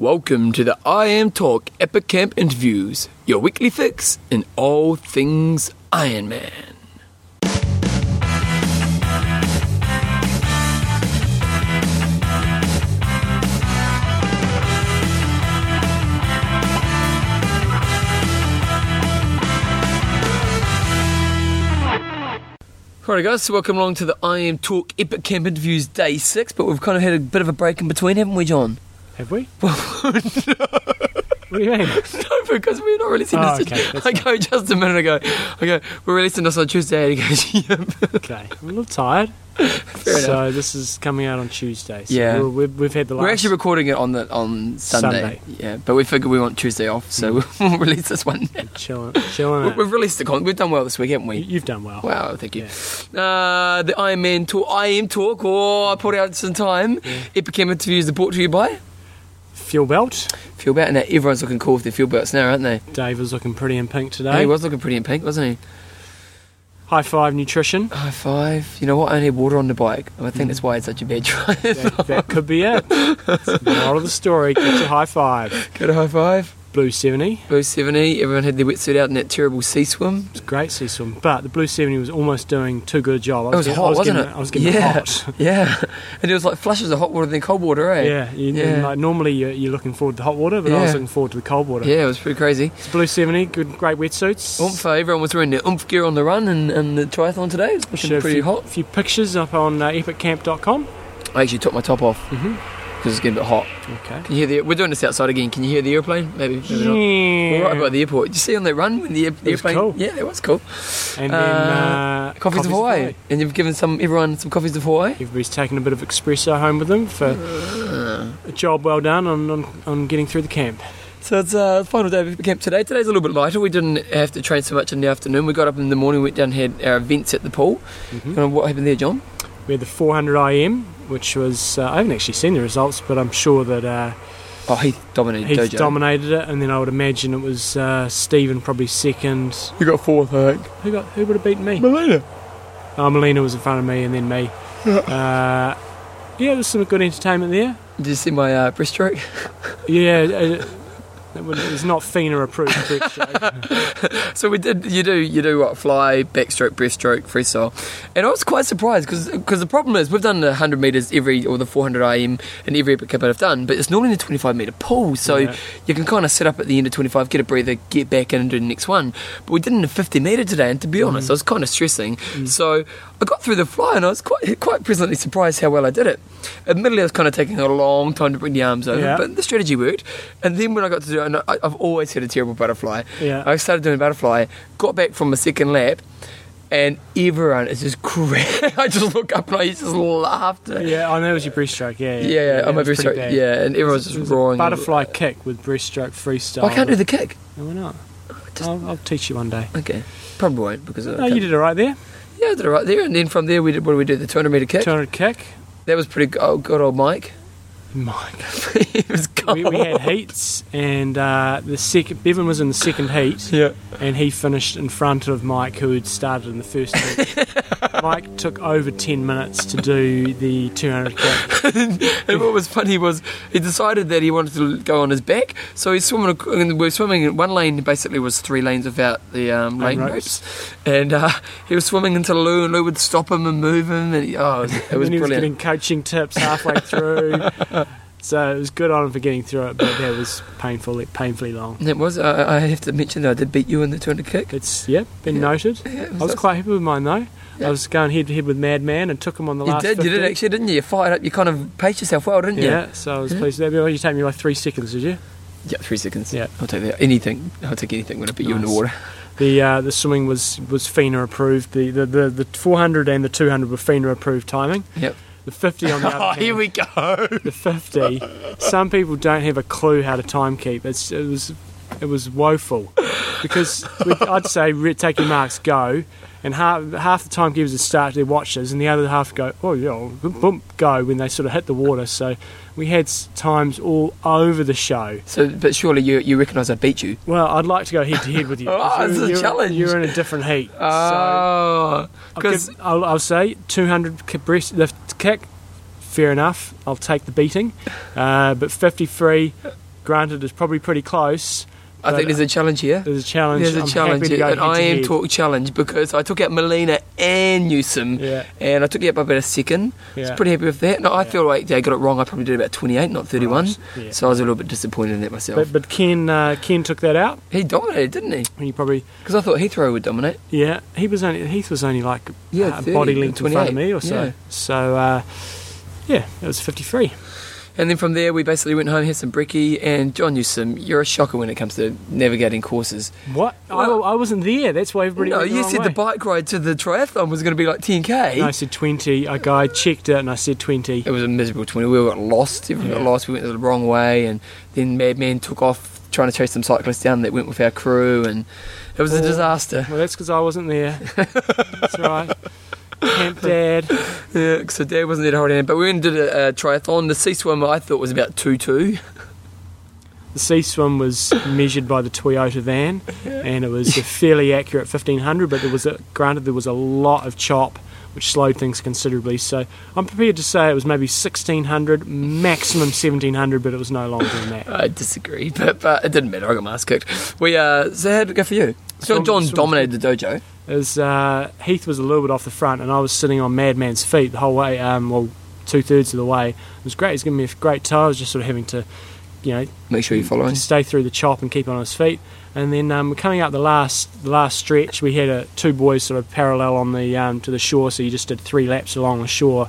Welcome to the IMTalk Epic Camp interviews, your weekly fix in all things Ironman. Alright guys, so welcome along to the IMTalk Epic Camp interviews day six, but we've kind of had a bit of a break in between, haven't we, John? Have we? Well, What do you mean? no, because we're not releasing Oh, this. okay, that's I go just a minute ago. I go, we're releasing this on Tuesday. And he goes, yep. Okay, I'm a little tired. Fair so enough. this is coming out on Tuesday. So Yeah. we're, we've, we've had the last. We're actually recording it on the on Sunday. Sunday. Mm. Yeah, but we figured we want Tuesday off, so we'll release this one. chilling, chilling. We- out. We've released the con. We've done well this week, haven't we? You've done well. Wow, thank you. Uh, the Ironman talk, IMTalk, or I put out some time. Epic Camp interviews are brought to you by Fuel belt. Fuel Belt. And now everyone's looking cool with their fuel belts now, aren't they? Dave was looking pretty in pink today. He was looking pretty in pink, wasn't he? High five nutrition. High five. You know what? I only had water on the bike. I think that's mm. why it's such a bad drive. That, that could be it. That's the moral of the story. Get your high five. Get a high five. Blue 70. Blue 70. Everyone had their wetsuit out in that terrible sea swim. It's a great sea swim, but the Blue 70 was almost doing too good a job. I It was getting- hot, I was wasn't getting, it? I was getting yeah. hot. Yeah. And it was like flushes of hot water then cold water, eh? Yeah, you, Yeah. Like normally you're, you're looking forward to hot water, but I was looking forward to the cold water. Yeah, it was pretty crazy. It's Blue 70, good, great wetsuits. Oomph, uh, everyone was wearing their oomph gear on the run and, and the triathlon today. It was looking Showed a few, hot. few pictures up on uh, epiccamp.com. I actually took my top off Mm-hmm. Because it's getting a bit hot. Okay. Can you hear the? We're doing this outside again. Can you hear the airplane? Maybe. maybe not. We're right by the airport. Did you see on that run when the, air- the airplane? cool. Yeah, it was cool. And then Uh, uh, Coffees, of Hawaii. And you've given some everyone some coffees of Hawaii. Everybody's taken a bit of espresso home with them for Uh. a job well done on, on, on getting through the camp. So it's uh, the final day of camp today. Today's a little bit lighter. We didn't have to train so much in the afternoon. We got up in the morning, went down, and had our events at the pool. Mhm. Uh, what happened there, John? We had the 400 IM, which was, uh, I haven't actually seen the results, but I'm sure that uh, Oh, Heath dominated Heath Dojo. dominated it, and then I would imagine it was uh, Stephen probably second. you got fourth, I think. Who got? Who would have beaten me? Molina. Oh, Molina was in front of me, and then me. Uh, yeah, there's some good entertainment there. Did you see my uh, breaststroke? Yeah, uh, it would- it's not FINA approved. breaststroke. So we did. You do. You do what? Fly, backstroke, breaststroke, freestyle. And I was quite surprised because the problem is we've done the 100 meters every or the 400 IM and every epic cup I've done, but it's normally the 25 meter pool. So Yeah. you can kind of sit up at the end of 25, get a breather, get back in and do the next one. But we did it in the 50 meter today, and to be mm. honest, I was kind of stressing. Mm. So I got through the fly, and I was quite quite pleasantly surprised how well I did it. Admittedly, I was kind of taking a long time to bring the arms over, Yeah. but the strategy worked. And then when I got to do it, and I, I've always had a terrible butterfly. Yeah. I started doing butterfly, got back from a second lap, and everyone is just crazy. I just look up and I just laughed. Yeah, yeah, I know it was your breaststroke. Yeah, yeah, yeah, I'm a it was pretty breaststroke. Yeah, and everyone's just roaring. butterfly kick with breaststroke freestyle. I can't do the kick. No, why not? Just- I'll, I'll teach you one day. Okay, probably won't because I No, can't- you did it right there. Yeah, they're right there, and then from there we did. What did we do? The 200 meter kick. 200 kick. That was pretty. good. Oh, good old Mike. Mike. he was cold. We, we had heats, and uh, the second Bevan was in the second heat, Yeah. and he finished in front of Mike, who had started in the first heat. Mike took over 10 minutes to do the 200 kick. and what was funny was he decided that he wanted to go on his back, so he's swimming. And we're swimming. in One lane basically was three lanes without the um, lane Lane ropes, and uh, he was swimming into Lou, and Lou would stop him and move him, and he, oh, it was, it was and he was getting coaching tips halfway through. So it was good on him for getting through it, but that was painfully, painfully long. It was. I, I have to mention that I did beat you in the 200 kick. It's, yeah, been Yeah. noted. Yeah, it I was quite happy with mine though. Yeah. I was going head to head with Madman and took him on the You last You did. You did actually, didn't you? You fired up. You kind of paced yourself well, didn't you? Yeah, so I was pleased with that. You take me by three seconds, did you? Yeah, three seconds. Yeah. I'll take that. Anything. I'll take anything when I put you in the water. The uh, the swimming was was FINA approved. The, the, the, the 400 and the 200 were FINA approved timing. Yep. The 50 on the Oh, other here we go. the 50. Some people don't have a clue how to time keep. It's, it was it was woeful because we, I'd say re- take your marks, go, and half half the timekeepers would start to their watches, and the other half go, oh yeah, boom, boom, go when they sort of hit the water. So we had times all over the show. So, but surely you you recognise I beat you. Well, I'd like to go head to head with you. Oh, it's a you're, challenge. You're in a different heat. so Oh, I'll, because give- I'll, I'll say 200 ki- breast lift kick, fair enough. I'll take the beating. Uh, but 53, Granted, is probably pretty close. I think there's a challenge here. there's a challenge. There's a I'm challenge, happy to go and I am head-to-head. talking challenge because I took out Molina and Newsom, Yeah. and I took you up about a second. I was pretty happy with that. No, I Yeah. feel like they got it wrong. I probably did about 28, not 31. Right, yeah. So I was a little bit disappointed in that myself. But, but Ken uh, Ken took that out, he dominated, didn't he? and he probably Because I thought Heathrow would dominate. yeah he was only Heath was only like Yeah, uh, 30, body length in front of me or so. yeah. So uh, yeah, it was 53. And then from there, we basically went home, had some brekkie, and John Newsom, you're a shocker when it comes to navigating courses. What? Well- I, I wasn't there. That's why everybody. no, you said the bike ride to the triathlon was going to be like 10k. No, I said 20. A guy checked it, and I said 20. It was a miserable 20. We all got lost. Everyone got lost. We went the wrong way, and then Madman took off trying to chase some cyclists down that went with our crew, and it was a Oh. disaster. Well, that's because I wasn't there. that's right. Camp Dad. Yeah, so Dad wasn't there to hold hand. But we went and did a, a triathlon. The sea swim I thought was about 2 2. The sea swim was measured by the Toyota van, and it was a fairly accurate 1500. But there was a granted there was a lot of chop, which slowed things considerably. So I'm prepared to say it was maybe 1600, maximum 1700, but it was no longer than that. I disagree, but, but it didn't matter. I got my ass kicked. We, uh, so how did it go for you? So Swim- John swim- dominated the dojo. As uh, Heath was a little bit off the front, and I was sitting on Madman's feet the whole way. Um, well, two thirds of the way. It was great. He's giving me a great tow. I was just sort of having to, you know, Make sure you're following. to stay through the chop and keep on his feet. And then um, coming up the last the last stretch, we had uh two boys sort of parallel on the um, to the shore, so you just did three laps along the shore.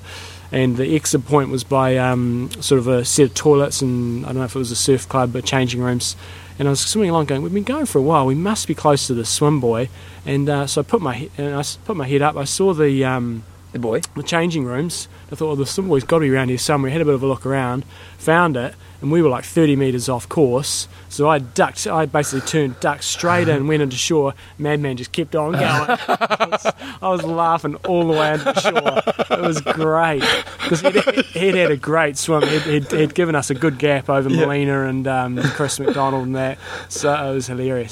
And the exit point was by um, sort of a set of toilets, and I don't know if it was a surf club, but changing rooms. And I was swimming along, going, "We've been going for a while. We must be close to the swim buoy." And uh, so I put my he- and I put my head up. I saw the um, The boy. the changing rooms. I thought, well, the swim buoy's got to be around here somewhere. Had a bit of a look around, found it, and we were like 30 metres off course. So I ducked, I basically turned, ducked straight in, went into shore. Madman just kept on going. I, was, I was laughing all the way into shore. It was great because he'd, he'd had a great swim. He'd, he'd, he'd given us a good gap over Molina and um, Chris McDonald and that. So it was hilarious.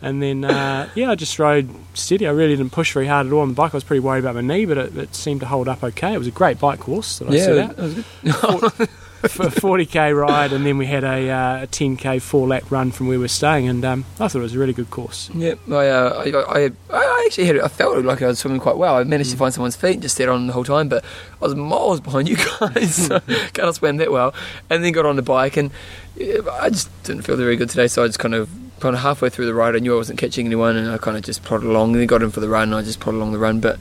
And then, uh, yeah, I just rode steady. I really didn't push very hard at all on the bike. I was pretty worried about my knee, but it, it seemed to hold up okay. It was a great bike course that I yeah, set out. that was good. For a 40k ride, and then we had a, uh, a 10k four lap run from where we were staying, and um, I thought it was a really good course. Yeah, I, uh, I, I, I actually had, I felt like I was swimming quite well. I managed to find someone's feet and just stayed on the whole time, but I was miles behind you guys, so kind of swam that well. And then got on the bike, and I just didn't feel very good today, so I just kind of, kind of halfway through the ride, I knew I wasn't catching anyone, and I kind of just plodded along. And then got in for the run, and I just plodded along the run. But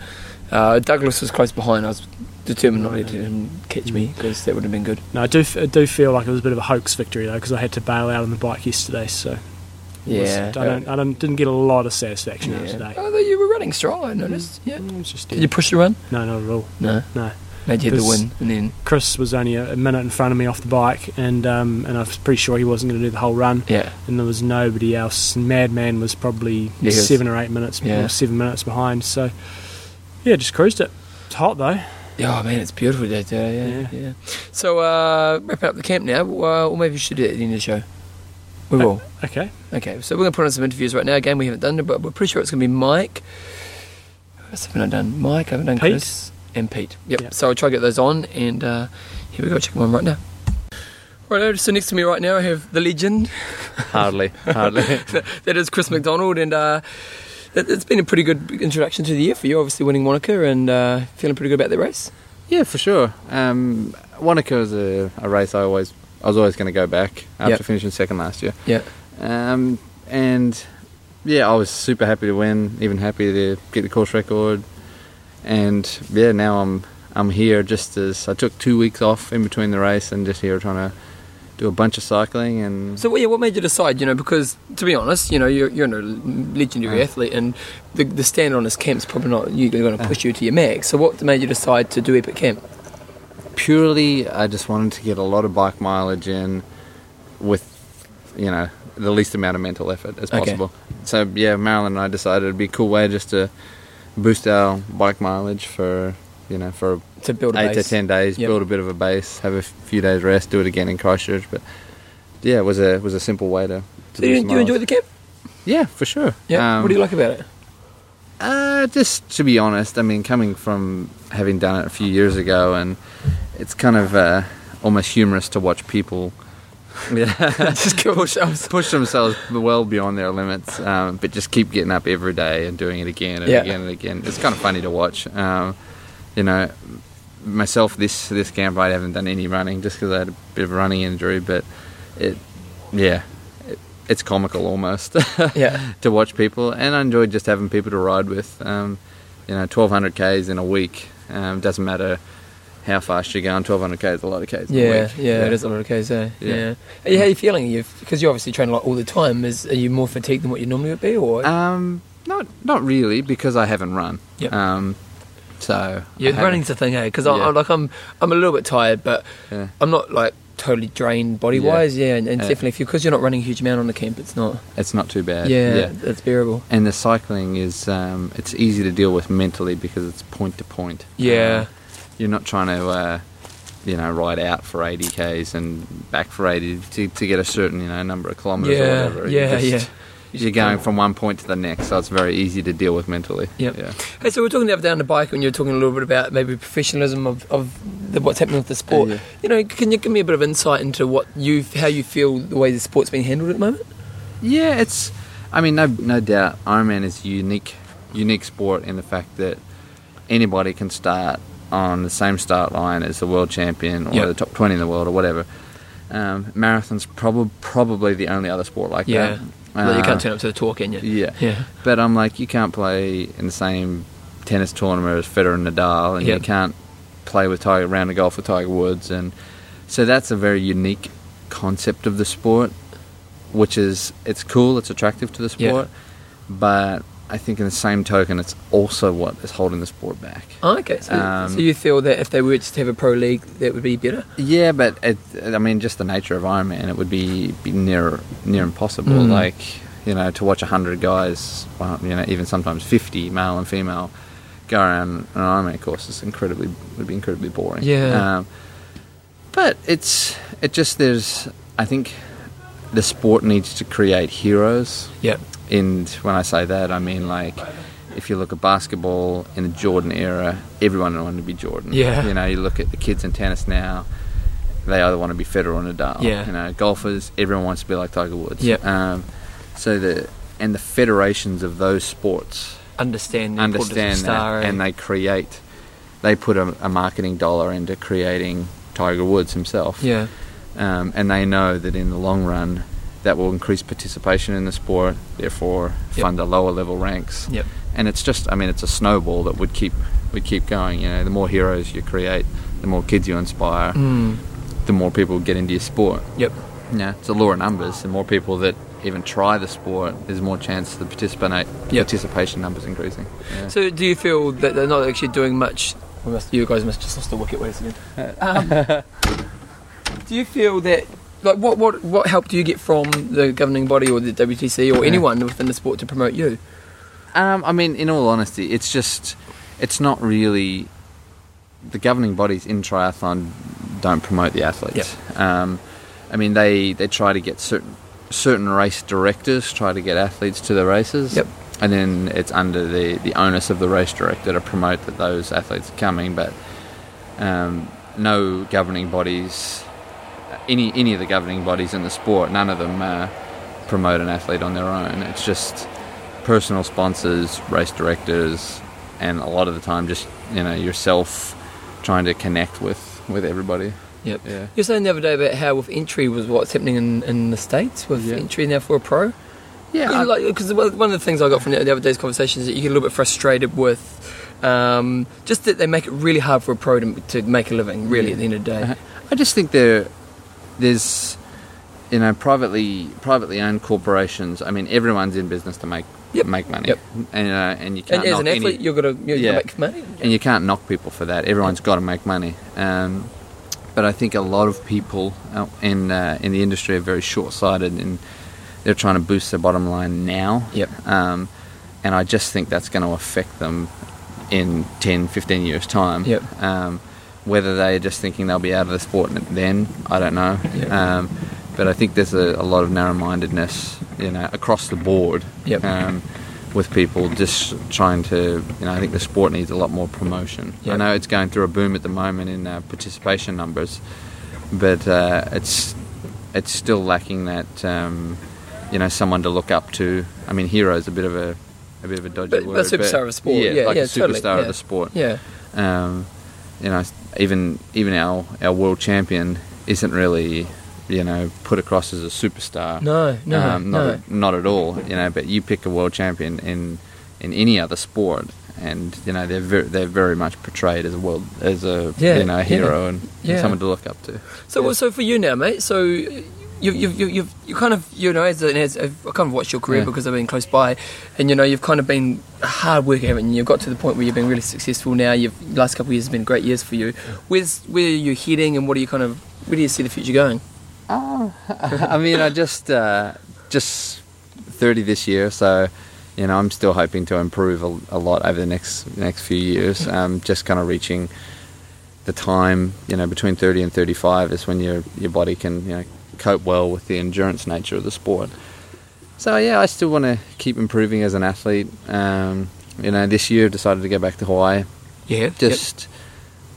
uh, Douglas was close behind. I was determined not to let him catch me because that would have been good. No, I do, I do feel like it was a bit of a hoax victory though, because I had to bail out on the bike yesterday, so it was- Yeah, I, don't, I don't, didn't get a lot of satisfaction out of yeah. today. Although you were running strong, I noticed. Yeah. Mm, just Did you push the run? no, not at all. No. No. Made you the win, and then Chris was only a, minute in front of me off the bike, and um, and I was pretty sure he wasn't going to do the whole run. yeah. And there was nobody else. Madman was probably Yeah, he was- seven or eight minutes, Yeah. or seven minutes behind. So yeah, just cruised it. It's hot though. Yeah, oh man, it's beautiful day today. Yeah, yeah. Yeah. So uh, wrapping up the camp now. Uh, or maybe we should do it at the end of the show. We will. Okay. Okay, so we're going to put on some interviews right now. Again, we haven't done it, but we're pretty sure it's going to be Mike. What's haven't I done? Mike, I haven't done Pete. Chris. And Pete. Yep. Yep. So I'll try to get those on, and uh, here we go. Check them on right now. Right, so next to me right now I have the legend. Hardly, hardly. that is Chris McDonald, and uh, it, it's been a pretty good introduction to the year for you. Obviously, winning Wanaka and uh, feeling pretty good about the race. yeah, for sure. Um, Wanaka was a, a race I always, I was always going to go back after Yep. finishing second last year. Yeah. Um, and yeah, I was super happy to win, even happy to get the course record. And yeah, now I'm I'm here just as I took two weeks off in between the race and just here trying to do a bunch of cycling and So, yeah, what made you decide? You know, because to be honest, you know, you're, you're a legendary Uh. athlete, and the, the stand on this camp's probably not you going to push you to your max. So, what made you decide to do Epic Camp? purely I just wanted to get a lot of bike mileage in with you know the least amount of mental effort as Okay. possible. So yeah, Marilyn and I decided it'd be a cool way just to boost our bike mileage for you know for To build a eight base? to ten days, Yep. build a bit of a base, have a few days rest, do it again in Christchurch. But yeah, it was a was a simple way to. to So, do you, you enjoy the camp? Yeah, for sure. Yeah. Um, what do you like about it? uh, just to be honest, I mean, coming from having done it a few years ago, and it's kind of uh, almost humorous to watch people Yeah. just themselves. push themselves well beyond their limits, um, but just keep getting up every day and doing it again and Yeah. again and again. It's kind of funny to watch. Um, you know, myself this this camp I haven't done any running just because I had a bit of a running injury, but it, yeah, it, it's comical almost. Yeah. to watch people, and I enjoyed just having people to ride with. Um, you know, twelve hundred k's in a week um, doesn't matter how fast you're going. Twelve hundred k's is a lot of k's. Yeah, week. yeah, it is a lot of cases. Eh? Yeah. Yeah. yeah. How are you feeling? You because you obviously train a lot all the time. Is are you more fatigued than what you normally would be, or Um, not not really because I haven't run. Yep. Um, so yeah, running's the thing, eh? Because Yeah. I'm like I'm I'm a little bit tired, but Yeah. I'm not like totally drained body wise. Yeah, and, and Yeah. definitely if you because you're not running a huge amount on the camp, it's not. It's not too bad. Yeah, it's bearable. And the cycling is um, it's easy to deal with mentally because it's point to point. Yeah. Um, you're not trying to uh, you know ride out for 80 k's and back for 80 to, to get a certain you know number of kilometers or Yeah, whatever. yeah, You're yeah. You're going from one point to the next, so it's very easy to deal with mentally. Yep. Yeah. Hey, so we're talking the other day on the bike when you were talking a little bit about maybe professionalism of, of the, what's happening with the sport. Yeah. You know, can you give me a bit of insight into what you how you feel the way the sport's being handled at the moment? Yeah, it's. I mean, no, no doubt, Ironman is a unique, unique sport in the fact that anybody can start on the same start line as the world champion or Yep. the top twenty in the world or whatever. Um, marathon's probably probably the only other sport like Yeah. that. Like, you Uh, can't turn up to the tour, can you? Yeah, Yeah. but I'm like, you can't play in the same tennis tournament as Federer and Nadal, and Yep. you can't play with Tiger round of golf with Tiger Woods, and so that's a very unique concept of the sport, which is it's cool, it's attractive to the Yeah. sport, but I think in the same token, it's also what is holding the sport back. Oh, okay. So, Um, so you feel that if they were just to have a pro league, that would be better? Yeah, but it, I mean, just the nature of Ironman, it would be, be near near impossible. Mm. Like you know, to watch hundred guys, well, you know, even sometimes fifty, male and female, go around an Ironman course is incredibly would be incredibly boring. Yeah. Um, but it's it just there's I think the sport needs to create heroes. Yeah. And when I say that, I mean like if you look at basketball in the Jordan era, everyone wanted to be Jordan. Yeah. You know, you look at the kids in tennis now, they either want to be Federer or Nadal. Yeah. You know, golfers, everyone wants to be like Tiger Woods. Yeah. Um, so the and the federations of those sports Understand the importance of understand star, that, eh? and they create, they put a, a marketing dollar into creating Tiger Woods himself yeah. um, and they know that in the long run that will increase participation in the sport, therefore Yep. fund the lower level ranks. Yep. And it's just, I mean, it's a snowball that would keep would keep going. You know, the more heroes you create, the more kids you inspire, Mm. the more people get into your sport. Yep. Yeah, it's a law of numbers. The more people that even try the sport, there's more chance the participate Yep. participation numbers increasing. Yeah. So do you feel that they're not actually doing much? We must, you guys must just lost the wicket. Wait a second. Um, do you feel that? Like what, what what help do you get from the governing body or the WTC or Yeah. anyone within the sport to promote you? Um, I mean, in all honesty, it's just, it's not really. The governing bodies in triathlon don't promote the athletes. Um, I mean, they they try to get certain certain race directors try to get athletes to the races. Yep. And then it's under the, the onus of the race director to promote that those athletes are coming, but um, no governing bodies, any any of the governing bodies in the sport, none of them uh, promote an athlete on their own. It's just personal sponsors, race directors, and a lot of the time just you know yourself trying to connect with with everybody. Yep. Yeah. You were saying the other day about how with entry was what's happening in, in the states with Yeah. entry now for a pro. Yeah. I- because one of the things I got from the the other day's conversation is that you get a little bit frustrated with um, just that they make it really hard for a pro to, to make a living. Really, at the end of the day. Uh-huh. I just think there, there's, you know, privately privately owned corporations. I mean, everyone's in business to make Yep. make money, Yep. and uh, and you can't And as knock an athlete, any, you're gonna you're Yeah. gonna make money. and you can't knock people for that. Everyone's got to make money. Um, but I think a lot of people in uh, in the industry are very short sighted, and they're trying to boost their bottom line now. Yep. Um, and I just think that's going to affect them in 10, 15 years' time. Yep. Um, whether they're just thinking they'll be out of the sport then, I don't know. Yep. Um, but I think there's a, a lot of narrow-mindedness, you know, across the board. Yep. Um, with people just trying to, you know, I think the sport needs a lot more promotion. I know it's going through a boom at the moment in uh, participation numbers, but uh, it's it's still lacking that um, you know someone to look up to. I mean, hero is a bit of a a bit of a dodgy But- word. but superstar of the sport. Yeah, like yeah, a superstar totally, of yeah. the sport. Yeah. Um, you know, even even our our world champion isn't really you know put across as a superstar. No, no, um, not no. At, not at all. You know, but you pick a world champion in in any other sport, and you know they're very, they're very much portrayed as a world as a Yeah, you know a yeah, hero and, and yeah. someone to look up to. So, Yeah. so for you now, mate. So, you, you, you, you've, you kind of, you know, as, a, as I've kind of watched your career Yeah. because I've been close by, and you know, you've kind of been hard haven't you? You've got to the point where you've been really successful now. You've last couple of years have been great years for you. Where's where are you heading, and what are you kind of, where do you see the future going? I mean, I just uh, just thirty this year, so you know I'm still hoping to improve a, a lot over the next next few years. Um, just kind of reaching the time, you know, between thirty and thirty-five is when your your body can you know cope well with the endurance nature of the sport. So yeah, I still want to keep improving as an athlete. Um, you know, this year I've decided to go back to Hawaii Yeah, just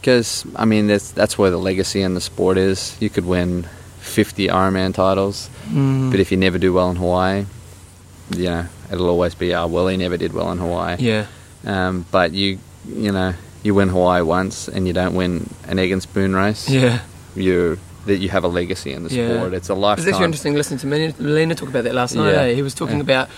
because I mean that's that's where the legacy in the sport is. You could win fifty Ironman titles, Mm. but if you never do well in Hawaii, you know it'll always be ah well he never did well in Hawaii. yeah, Um, but you you know you win Hawaii once and you don't win an egg and spoon race. yeah. You that you have a legacy in the Yeah. sport. It's a lifetime. actually interesting listening to Molina, Molina talk about that last night. Yeah. eh? He was talking Yeah. about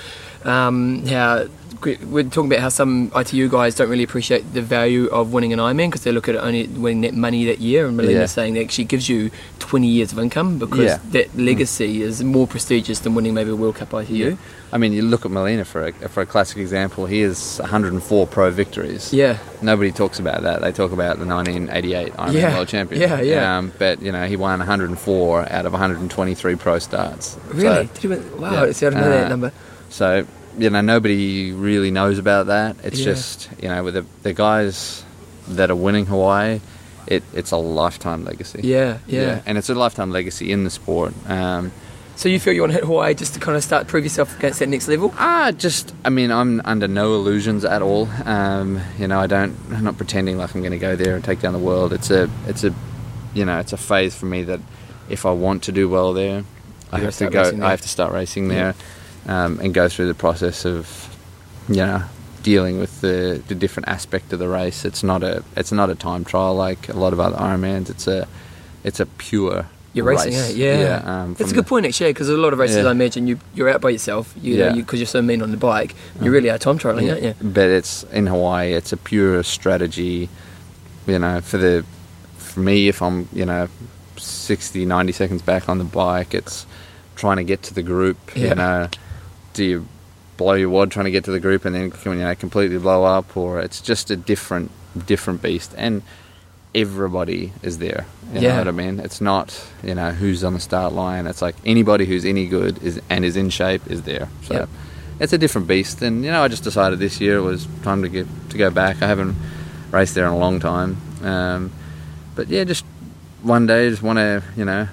um, how we're talking about how some ITU guys don't really appreciate the value of winning an Ironman because they look at it only winning that money that year. And Molina's Yeah. saying that actually gives you 20 years of income because Yeah. Mm. that legacy is more prestigious than winning maybe a World Cup ITU. I mean, you look at Molina for a, for a classic example. He has 104 pro victories. Yeah, Nobody talks about that. They talk about the 1988 Ironman Yeah. World Champion. Yeah, yeah. Um, but you know, he won 104 out of 123 pro starts. really? So, Did he win? Wow, yeah. see, I didn't know that Uh, number. so you know, nobody really knows about that. It's Yeah. just you know, with the, the guys that are winning Hawaii, it, it's a lifetime legacy. Yeah, yeah, yeah. and it's a lifetime legacy in the sport. Um, So you feel you want to hit Hawaii just to kind of start prove yourself against that next level? Ah, just I mean, I'm under no illusions at all. Um, you know, I don't. I'm not pretending like I'm going to go there and take down the world. It's a, it's a, you know, it's a phase for me that if I want to do well there, I have to go. I have to start racing there, um, and go through the process of, you know, dealing with the, the different aspect of the race. It's not a, it's not a time trial like a lot of other Ironmans. It's a, it's a pure. You're racing, race. eh? Yeah. um, That's a good the- point, actually, because a lot of races, Yeah. I imagine, you, you're out by yourself, you Yeah. know, because you, are so mean on the bike. You really are time trialing, aren't you? But it's in Hawaii. It's a pure strategy. You know, for the for me, if I'm you know 60, 90 seconds back on the bike, it's trying to get to the group. Yeah. You know, do you blow your wad trying to get to the group and then you know completely blow up, or it's just a different different beast and. Everybody is there. You Yeah. know what I mean? It's not, you know, who's on the start line. It's like anybody who's any good is and is in shape is there. So Yep. it's a different beast. And you know, I just decided this year it was time to get to go back. I haven't raced there in a long time, um, but yeah, just one day, just want to you know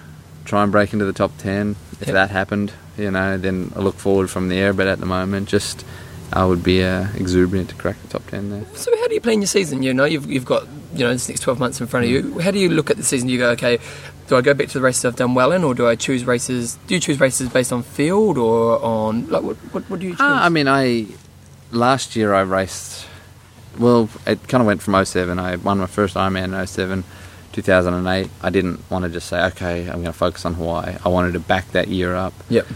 try and break into the top ten. If Yep. that happened, you know, then I look forward from there. But at the moment, just I would be uh, exuberant to crack the top ten there. So how do you plan your season? You know, you've, you've got, you know, this next 12 months in front of you. How do you look at the season? Do you go, okay, do I go back to the races I've done well in, or do I choose races, do you choose races based on field or on, like, what, what, what do you choose? Ah, I mean, I last year I raced. Well, it kind of went from 07. I won my first Ironman in 07, 2008. I didn't want to just say, okay, I'm going to focus on Hawaii. I wanted to back that year up. Yep.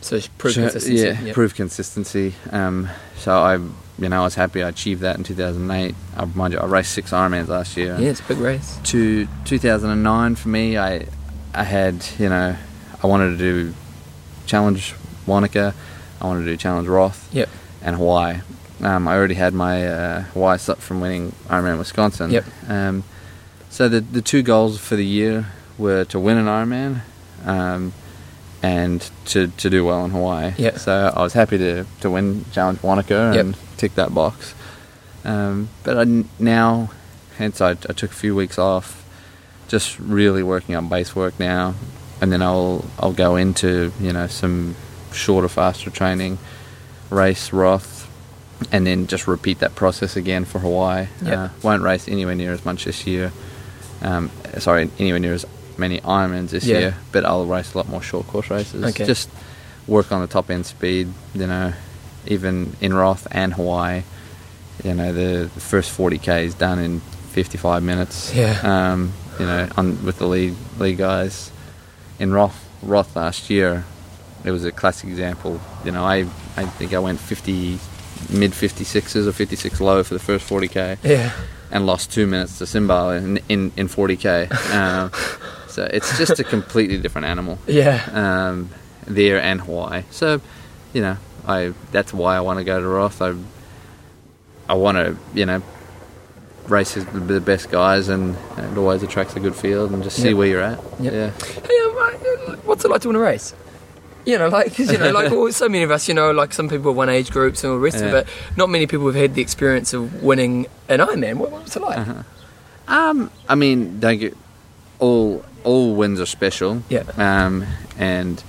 So prove consistency. Yeah, Yep. prove consistency. Um, so I, you know, I was happy I achieved that in 2008. I mind you, I raced six Ironmans last year. Yeah, it's a big race. To 2009 for me, I, I had, you know, I wanted to do challenge Wanaka. I wanted to do challenge Roth Yep. and Hawaii. Um, I already had my uh, Hawaii slot from winning Ironman Wisconsin. Yep. Um, so the the two goals for the year were to win an Ironman, um, and to, to do well in Hawaii. Yep. So I was happy to, to win Challenge Wanaka Yep. and tick that box. Um, but I now, hence I, I took a few weeks off, just really working on base work now, and then I'll I'll go into you know some shorter, faster training, race Roth, and then just repeat that process again for Hawaii. Yep. Uh, won't race anywhere near as much this year. Um, sorry, anywhere near as many Ironmans this Yeah. year, but I'll race a lot more short course races. Okay. Just work on the top end speed. You know, even in Roth and Hawaii, you know the, the first 40k is done in 55 minutes. Yeah. Um, you know, on with the lead lead guys in Roth Roth last year, it was a classic example. You know, I I think I went 50 mid 56s or 56 low for the first 40k Yeah. And lost two minutes to Simba in in, in 40k. Um, so it's just a completely different animal Yeah. um, there and Hawaii. So you know, I that's why I want to go to Roth. I I want to you know race with the best guys, and it always attracts a good field, and just see Yep. where you're at. Yep. Yeah. Hey, um, uh, what's it like to win a race? You know, like you know, like so many of us, you know, like some people won age groups and all the rest of Yeah. it. Not many people have had the experience of winning an Ironman. What, what's it like? Uh-huh. Um, I mean, don't get all all wins are special. Yeah. Um, and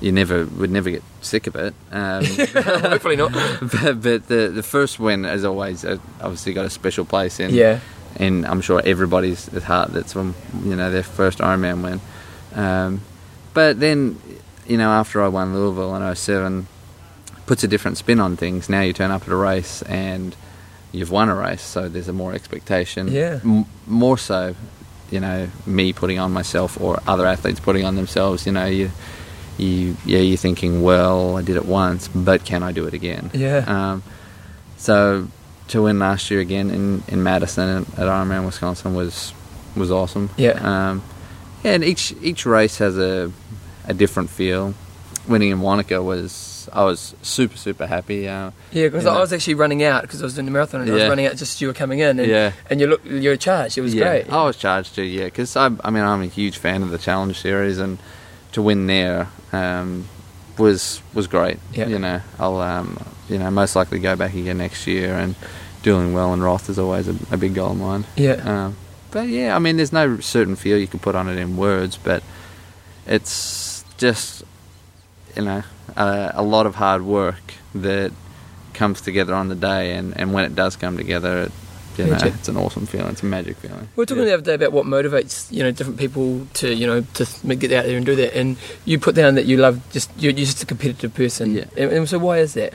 you never would never get sick of it. Um, Hopefully not. but, but the the first win has always uh, obviously got a special place in. Yeah. And I'm sure everybody's at heart that's from you know their first Ironman win. Um, but then, you know, after I won Louisville in 07, puts a different spin on things. Now you turn up at a race and you've won a race, so there's a more expectation. Yeah. M- more so, you know, me putting on myself or other athletes putting on themselves. You know, you, you, yeah, you're thinking, well, I did it once, but can I do it again? Yeah. Um, so to win last year again in, in Madison at Ironman Wisconsin was was awesome. Yeah. Um, yeah, and each each race has a a different feel. Winning in Wanaka was I was super super happy. Uh, Yeah, because Yeah. I was actually running out because I was doing the marathon and I was Yeah. running out just as you were coming in. And, Yeah. And you look, you're charged. It was yeah, great. I was charged too. yeah because I I mean I'm a huge fan of the Challenge Series and to win there um, was was great. Yeah. You know I'll um, you know most likely go back again next year and doing well in Roth is always a, a big goal of mine. Yeah. Um, but yeah, I mean, there's no certain feel you can put on it in words, but it's just you know a, a lot of hard work that comes together on the day, and, and when it does come together, it, you know, it's an awesome feeling. It's a magic feeling. We were talking Yeah. the other day about what motivates you know different people to you know to get out there and do that, and you put down that you love just you're just a competitive person. Yeah. And, and so why is that?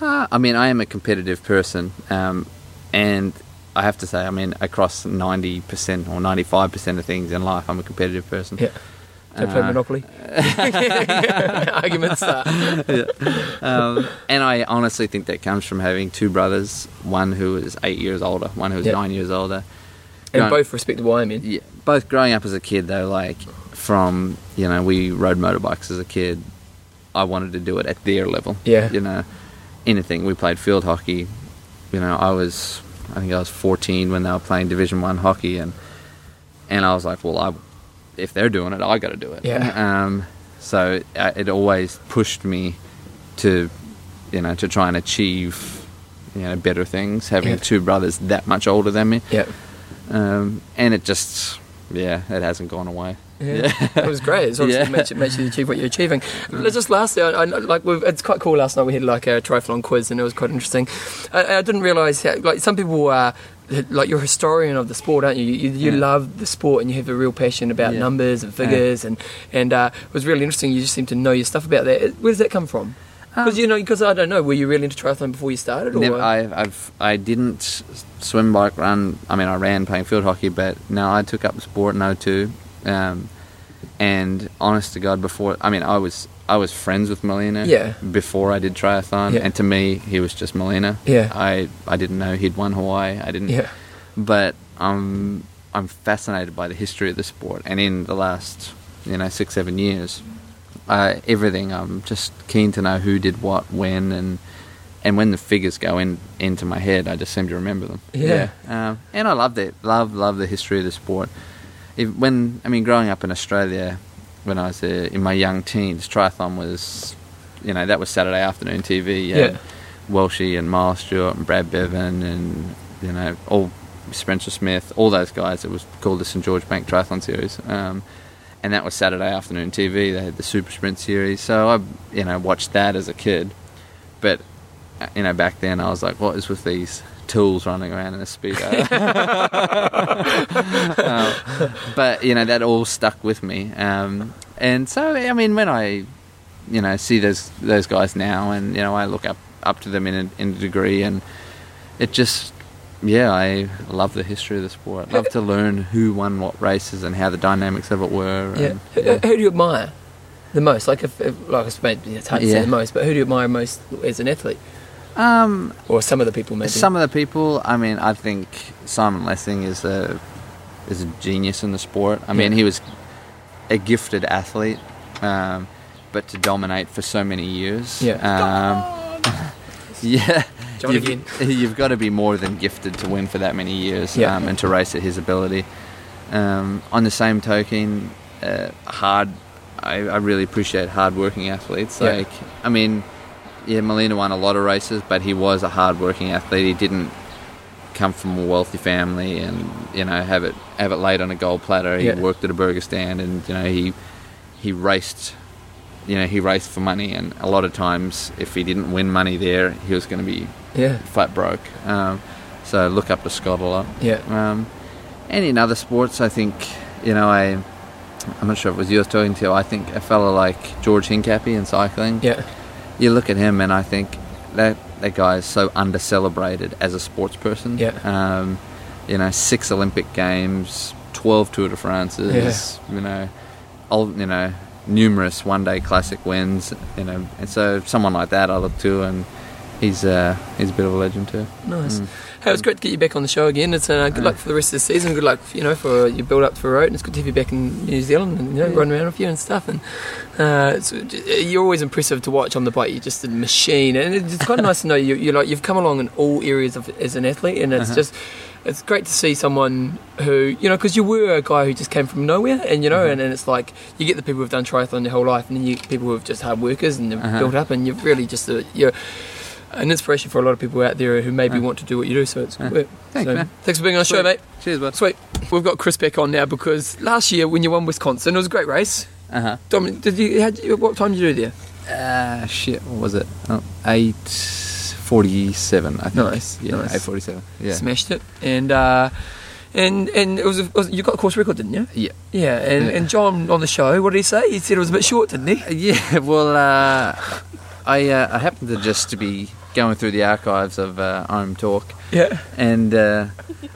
Uh, I mean, I am a competitive person, um, and I have to say, I mean, across ninety percent or ninety-five percent of things in life, I'm a competitive person. Yeah. Don't play Uh, Monopoly. Arguments start. um, and I honestly think that comes from having two brothers, one who is eight years older, one who's Yeah. nine years older. And Growing- both respectable Ironmen. yeah, both growing up as a kid though, like from you know, we rode motorbikes as a kid. I wanted to do it at their level. Yeah. You know, anything. We played field hockey. You know, I was I think I was 14 when they were playing Division One hockey, and and I was like, well, I if they're doing it, I got to do it. Yeah. Um, so uh, it always pushed me to, you know, to try and achieve, you know, better things. Having Yeah. two brothers that much older than me, Yeah. um, and it just, yeah, it hasn't gone away. Yeah, it was great. It's obviously Yeah. makes, you, makes you achieve what you're achieving. Let's just lastly, I, I, like it's quite cool. Last night we had like a triathlon quiz, and it was quite interesting. I, I didn't realise like some people are. Like you're a historian of the sport, aren't you? You, you Yeah. love the sport and you have a real passion about Yeah. numbers and figures, and and uh, it was really interesting. You just seem to know your stuff about that. Where does that come from? Because Um, you know, because I don't know, were you really into triathlon before you started? Or? Never, I, I've I didn't swim, bike, run. I mean, I ran playing field hockey, but no, I took up the sport in 02. Um, and honest to God, before I mean, I was I was friends with Molina. Yeah. Before I did triathlon, Yeah. and to me, he was just Molina. Yeah. I I didn't know he'd won Hawaii. I didn't. yeah, But I'm I'm fascinated by the history of the sport, and in the last you know six seven years, uh, everything. I'm just keen to know who did what when and and when the figures go in into my head, I just seem to remember them. Yeah. Um, and I love that. Love love the history of the sport. If, when I mean, growing up in Australia, when I was uh, in my young teens, triathlon was, you know, that was Saturday afternoon TV. Yeah. Welshie and Miles Stewart and Brad Beven and you know all Spencer Smith, all those guys. It was called the St George Bank Triathlon Series. Um, and that was Saturday afternoon TV. They had the Super Sprint series, so I, you know, watched that as a kid. But uh, you know, back then I was like, what is with these tools running around in a speedo. Um, but you know that all stuck with me, um, and so I mean when I, you know, see those those guys now, and you know I look up up to them in a, in a degree, and it just yeah, I love the history of the sport. I Love to learn who won what races and how the dynamics of it were. Yeah. And, Who, who do you admire the most? Like, if, if like I suppose it's hard to say Yeah. the most, but who do you admire most as an athlete, Um, or some of the people maybe? Some of the people, I mean, I think Simon Lessing is a is a genius in the sport. I mean, Yeah. he was a gifted athlete, um, but to dominate for so many years, Yeah. um, yeah, you've, you've got to be more than gifted to win for that many years, Yeah. um, and to race at his ability. Um, on the same token, uh, hard. I, I really appreciate hard-working athletes. Yeah. Like, I mean, yeah, Molina won a lot of races, but he was a hard-working athlete. He didn't come from a wealthy family and you know have it have it laid on a gold platter. He Yeah. worked at a burger stand, and you know he he raced. You know he raced for money, and a lot of times, if he didn't win money there, he was going to be yeah, flat broke. Um, so look up to Scott a lot. yeah, Um, and in other sports, I think you know I. I'm not sure if it was you I was talking to. I think a fellow like George Hincapie in cycling yeah, you look at him and I think that that guy is so under celebrated as a sports person. Yeah. Um, you know, six Olympic games, twelve Tour de France's, Yeah. you know, all you know, numerous one day classic wins, you know, and so someone like that I look to and he's uh, he's a bit of a legend too. nice. Mm. Hey, it was great to get you back on the show again. It's uh, good luck for the rest of the season. Good luck, you know, for your build up for Roth. And it's good to have you back in New Zealand and you know, Yeah. run around with you and stuff. And uh, it's, you're always impressive to watch on the bike. You're just a machine, and it's quite nice to know you. You're like you've come along in all areas of as an athlete, and it's Uh-huh. just. It's great to see someone who, you know, because you were a guy who just came from nowhere, and you know, Uh-huh. and, and it's like you get the people who've done triathlon their whole life, and then you get people who have just hard workers and they've Uh-huh. built up, and you're really just a, you're an inspiration for a lot of people out there who maybe want to do what you do. So it's good Uh. Thanks, So, man. Thanks for being on the show, mate. Cheers, bud. Sweet. We've got Chris back on now because last year when you won Wisconsin, it was a great race. Uh huh. Dominic, did you, how, what time did you do there? Uh, shit, what was it? Oh, eight forty-seven. I think. Nice, Yeah, nice. eight forty-seven. Yeah. Smashed it, and uh, and and it was, a, was you got a course record, didn't you? Yeah. Yeah, and, Yeah. and John on the show, what did he say? He said it was a bit short, didn't he? Yeah, well, uh, I uh, I happened to just to be going through the archives of uh, Home Talk, Yeah. and uh,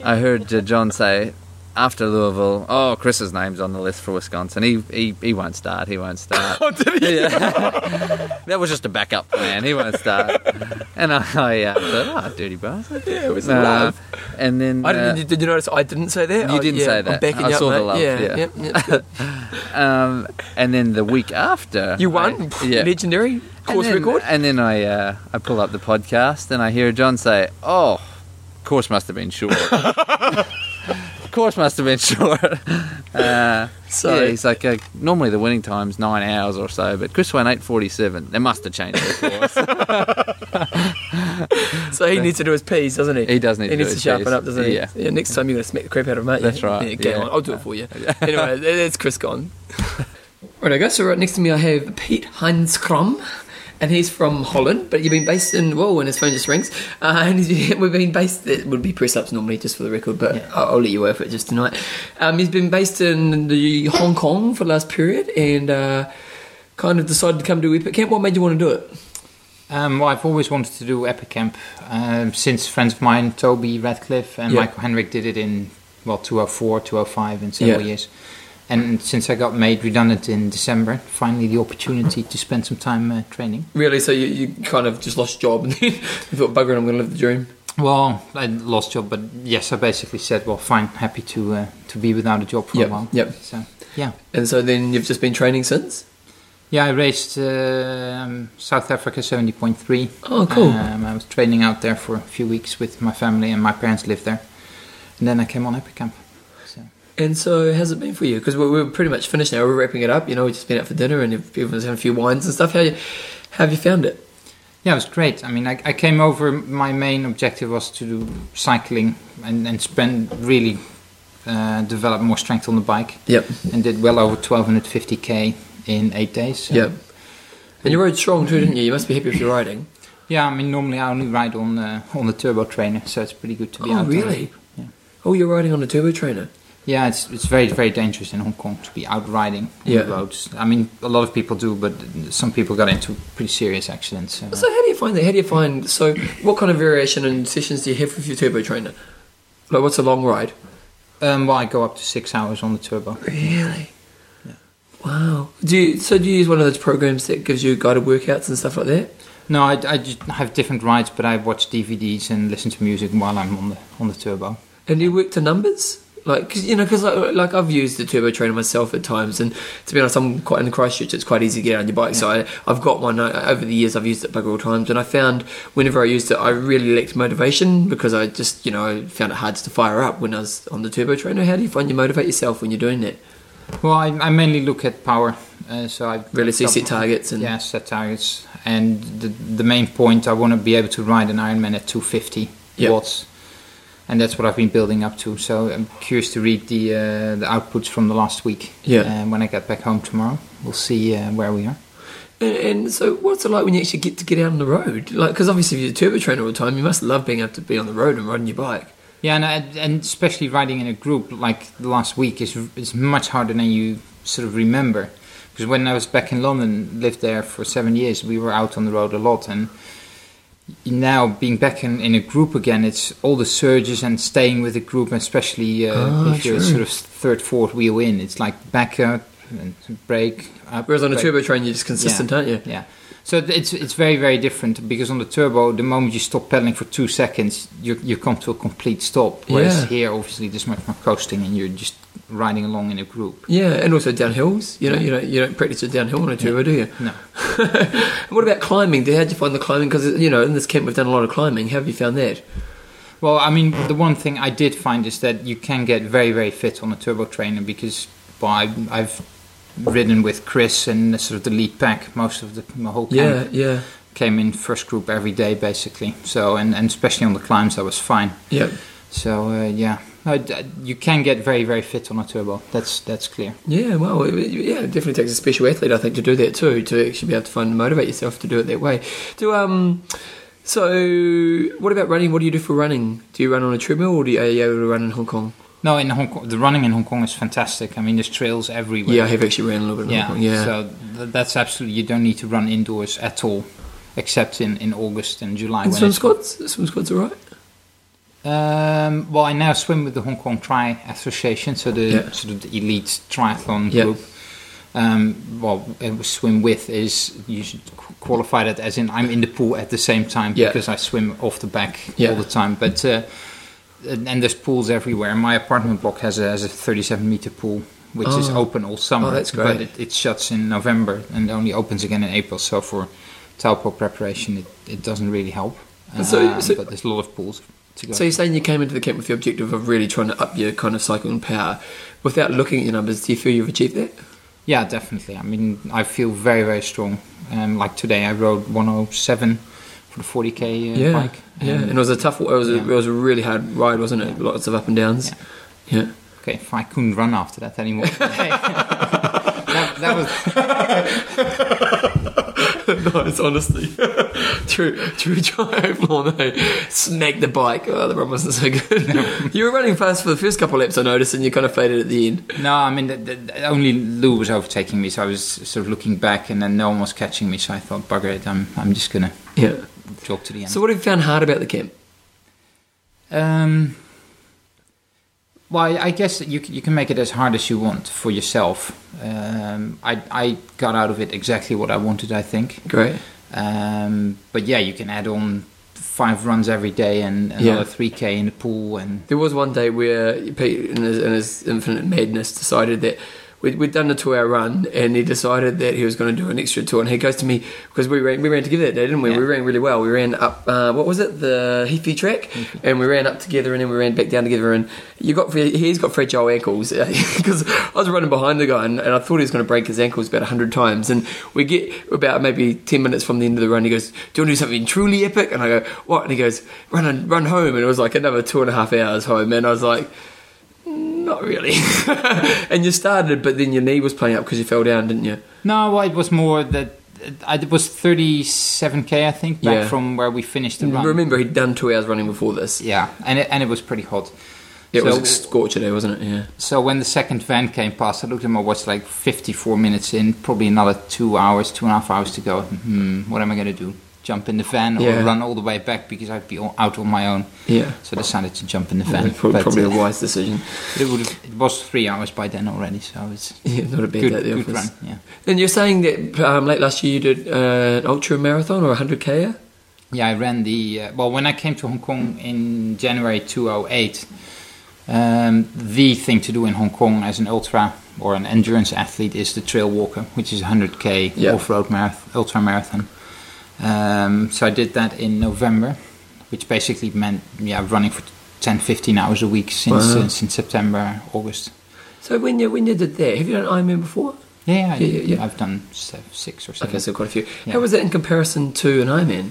I heard uh, John say after Louisville, "Oh, Chris's name's on the list for Wisconsin. He he, he won't start. He won't start." Oh, did he? yeah. that was just a backup plan. He won't start. And I, I uh, thought, "Oh, dirty bastard." Yeah, it was Uh, love. and then I uh, didn't, did you notice I didn't say that? You Oh, didn't yeah, say I'm that. backing I you up, saw the mate. love, Yeah, yeah. it's good. um, and then the week after, You won, I- yeah. legendary course and then, record. And then I uh, I pull up the podcast and I hear John say, "Oh, course must have been short. course must have been short." Uh, So- yeah, he's like, uh, normally the winning time's nine hours or so, but Chris went eight forty-seven. They must have changed the course. So he needs to do his P's, doesn't he? He does need He to do needs to his sharpen P's. up, doesn't he? Yeah. Next time you're going to smack the crap out of him, mate. That's Yeah, right, Yeah, get yeah. on. I'll do it for you. anyway, it's Chris gone. right, I go. So right next to me, I have Pete Heinskrom. And he's from Holland, but you've been based in whoa, and his phone just rings. Uh, and he's, we've been based. It would be press ups normally, just for the record, but I'll, I'll let you work for it just tonight. Um, he's been based in the Hong Kong for the last period, and uh, kind of decided to come to Epic Camp. What made you want to do it? Um, well, I've always wanted to do Epic Camp um, since friends of mine, Toby Radcliffe and Yeah. Michael Henrik, did it in well 204, 205, and several Yeah. years. And since I got made redundant in December, finally the opportunity to spend some time uh, training. Really? So you, you kind of just lost your job, and you thought, "Bugger, I'm going to live the dream." Well, I lost job, but yes, I basically said, well, fine, happy to uh, to be without a job for Yep, a while. yep. So yeah, And so then you've just been training since. yeah, I raced um, South Africa seventy point three. Oh, cool. Um, I was training out there for a few weeks with my family, and my parents lived there. And then I came on Epic Camp. So. And so, how's it been for you? Because we're, we're pretty much finished now. We're wrapping it up. You know, we've just been out for dinner and everyone's had a few wines and stuff. How, you, how have you found it? Yeah, it was great. I mean, I, I came over. My main objective was to do cycling and, and spend really uh, develop more strength on the bike, Yep. and did well over 1250k in eight days. So, Yep. And you rode strong too, didn't you? You must be happy with your riding. Yeah, I mean normally I only ride on uh, on the turbo trainer, so it's pretty good to be Oh, out. the really? Yeah. Oh, you're riding on a turbo trainer. Yeah, it's it's very very dangerous in Hong Kong to be out riding on Yeah. the roads. I mean, a lot of people do, but some people got into pretty serious accidents. So. So how do you find that? How do you find? So what kind of variation and sessions do you have with your turbo trainer? Like, what's a long ride? Um, well, I go up to six hours on the turbo. Really? Yeah. Wow. Do you, so do you use one of those programs that gives you guided workouts and stuff like that? No, I, I just have different rides, but I watch DVDs and listen to music while I'm on the on the turbo. And you work to numbers? Like, cause, you know, because like, like I've used the turbo trainer myself at times, and to be honest, I'm quite in the Christchurch. It's quite easy to get on your bike, so I, I've got one uh, over the years. I've used it bugger all times, and I found whenever I used it, I really lacked motivation because I just, you know, found it hard to fire up when I was on the turbo trainer. How do you find you motivate yourself when you're doing that? Well, I, I mainly look at power, uh, so I Really, you set targets and yeah, set targets, and the the main point I want to be able to ride an Ironman at 250 Yep. watts, and that's what I've been building up to. So I'm curious to read the uh, the outputs from the last week. Yeah. And when I get back home tomorrow, we'll see uh, where we are. And, and so, what's it like when you actually get to get out on the road? Like, because obviously, if you're a turbo trainer all the time, you must love being able to be on the road and riding your bike. Yeah, and, I- and especially riding in a group like the last week is is much harder than you sort of remember. Because when I was back in London, lived there for seven years, we were out on the road a lot, and now being back in, in a group again, it's all the surges and staying with the group, especially uh, Ah, if you're true. sort of third, fourth wheel in. It's like back up and break Up, Whereas on a turbo train, you're just consistent, aren't you? Yeah. So it's it's very very different because on the turbo, the moment you stop pedaling for two seconds, you you come to a complete stop. Whereas Yeah. here, obviously, there's much more coasting, and you're just riding along in a group. Yeah, and also down hills. You know, you don't you don't practice it downhill on a turbo, do you? No, what about climbing? How'd you find the climbing? Because you know, in this camp, we've done a lot of climbing. How have you found that? well, I mean, the one thing I did find is that you can get very very fit on a turbo trainer because, well, I, I've ridden with Chris and sort of the lead pack most of the my whole camp. Yeah, yeah, Came in first group every day basically. So and, and especially on the climbs, I was fine. yeah, So uh, yeah, you can get very very fit on a turbo. That's that's clear. yeah. Well, it- yeah, it definitely takes a special athlete, I think, to do that too. To actually be able to find and motivate yourself to do it that way. Do um. So, what about running? What do you do for running? Do you run on a treadmill, or do you, are you able to run in Hong Kong? No, in Hong Kong, the running in Hong Kong is fantastic. I mean, there's trails everywhere. Yeah, I have actually ran a little bit in Yeah, Hong Kong. Yeah, So th- that's absolutely. You don't need to run indoors at all, except in, in August and July. and when swim squads. Swim squads, all right. Um, well, I now swim with the Hong Kong Tri Association, so the Yeah. sort of the elite triathlon Yeah. group. Um, well, swim with is you should qualify that as in I'm in the pool at the same time Yeah. because I swim off the back all the time. But uh, and and there's pools everywhere. My apartment block has a, has a 37 meter pool, which is Oh. open all summer. Oh, that's great. But it, it shuts in November and only opens again in April. So for Taupo preparation, it, it doesn't really help. So- Um, so- but there's a lot of pools to go. So you're saying you came into the camp with the objective of really trying to up your kind of cycling power, without looking at your numbers. Do you feel you've achieved that? Yeah, definitely. I mean, I feel very, very strong. Um, like today, I rode 107 for the 40k uh, yeah, bike. yeah. Um, And it was a tough. It was a, yeah. it was a really hard ride, wasn't it? Lots of up and downs. Yeah. okay, if I couldn't run after that anymore. that, that was nice, honestly. true, true triathlon. Eh? Smack the bike. Oh, the run wasn't so good. you were running fast for the first couple of laps, I noticed, and you kind of faded at the end. no. I mean, the, the- only Lou was overtaking me, so I was sort of looking back, and then no one was catching me. So I thought, bugger it, I'm I'm just gonna Yeah. Jog to the end. So, what have you found hard about the camp? Um, well, I I guess you you can make it as hard as you want for yourself. Um, I I got out of it exactly what I wanted. I think. Great. Um, but yeah, you can add on five runs every day and another Yeah. three k in the pool and There was one day where Pete, in his, in his infinite madness, decided that we'd, we'd done a two-hour run, and he decided that he was going to do an extra tour. And he goes to me because we ran, we ran together that day, didn't we? Yeah. We ran really well. We ran up, uh, what was it, the Heaphy track, and we ran up together, and then we ran back down together. And you got he's got fragile ankles because I was running behind the guy, and, and I thought he was going to break his ankles about hundred times. And we get about maybe ten minutes from the end of the run. He goes, "Do you want to do something truly epic?" And I go, "What?" And he goes, "Run and run home." And it was like another two and a half hours home, and I was like. Not really. and you started, but then your knee was playing up because you fell down, didn't you? no, well, it was more that I, it was 37k, I think, back Yeah. from where we finished the run. Remember, he'd done two hours running before this. Yeah, and it, and it was pretty hot. It was So- a scorcher day, wasn't it? Yeah. So when the second van came past, I looked at my watch like 54 minutes in, probably another two hours, two and a half hours to go. Hmm, what am I going to do? Jump in the van or Yeah. run all the way back because I'd be all- out on my own. Yeah. So I decided to jump in the van. probably, But, probably uh, a wise decision. it, would it was three hours by then already, so it's Yeah, not a bad good, good run. Yeah. And you're saying that um, late last year you did uh, an ultra marathon or a 100k? Yeah, I ran the uh, well when I came to Hong Kong in January 2008. Um, the thing to do in Hong Kong as an ultra or an endurance athlete is the trail walker, which is 100k Yeah. off-road marath- ultra marathon. Um, so I did that in November, which basically meant yeah running for 10, 15 hours a week since Wow. uh, since September, August. So when you when you did that, have you done Ironman before? Yeah, I, Yeah, yeah, yeah. I've done six or seven. Okay, so quite a few. Yeah. How was that in comparison to an Ironman?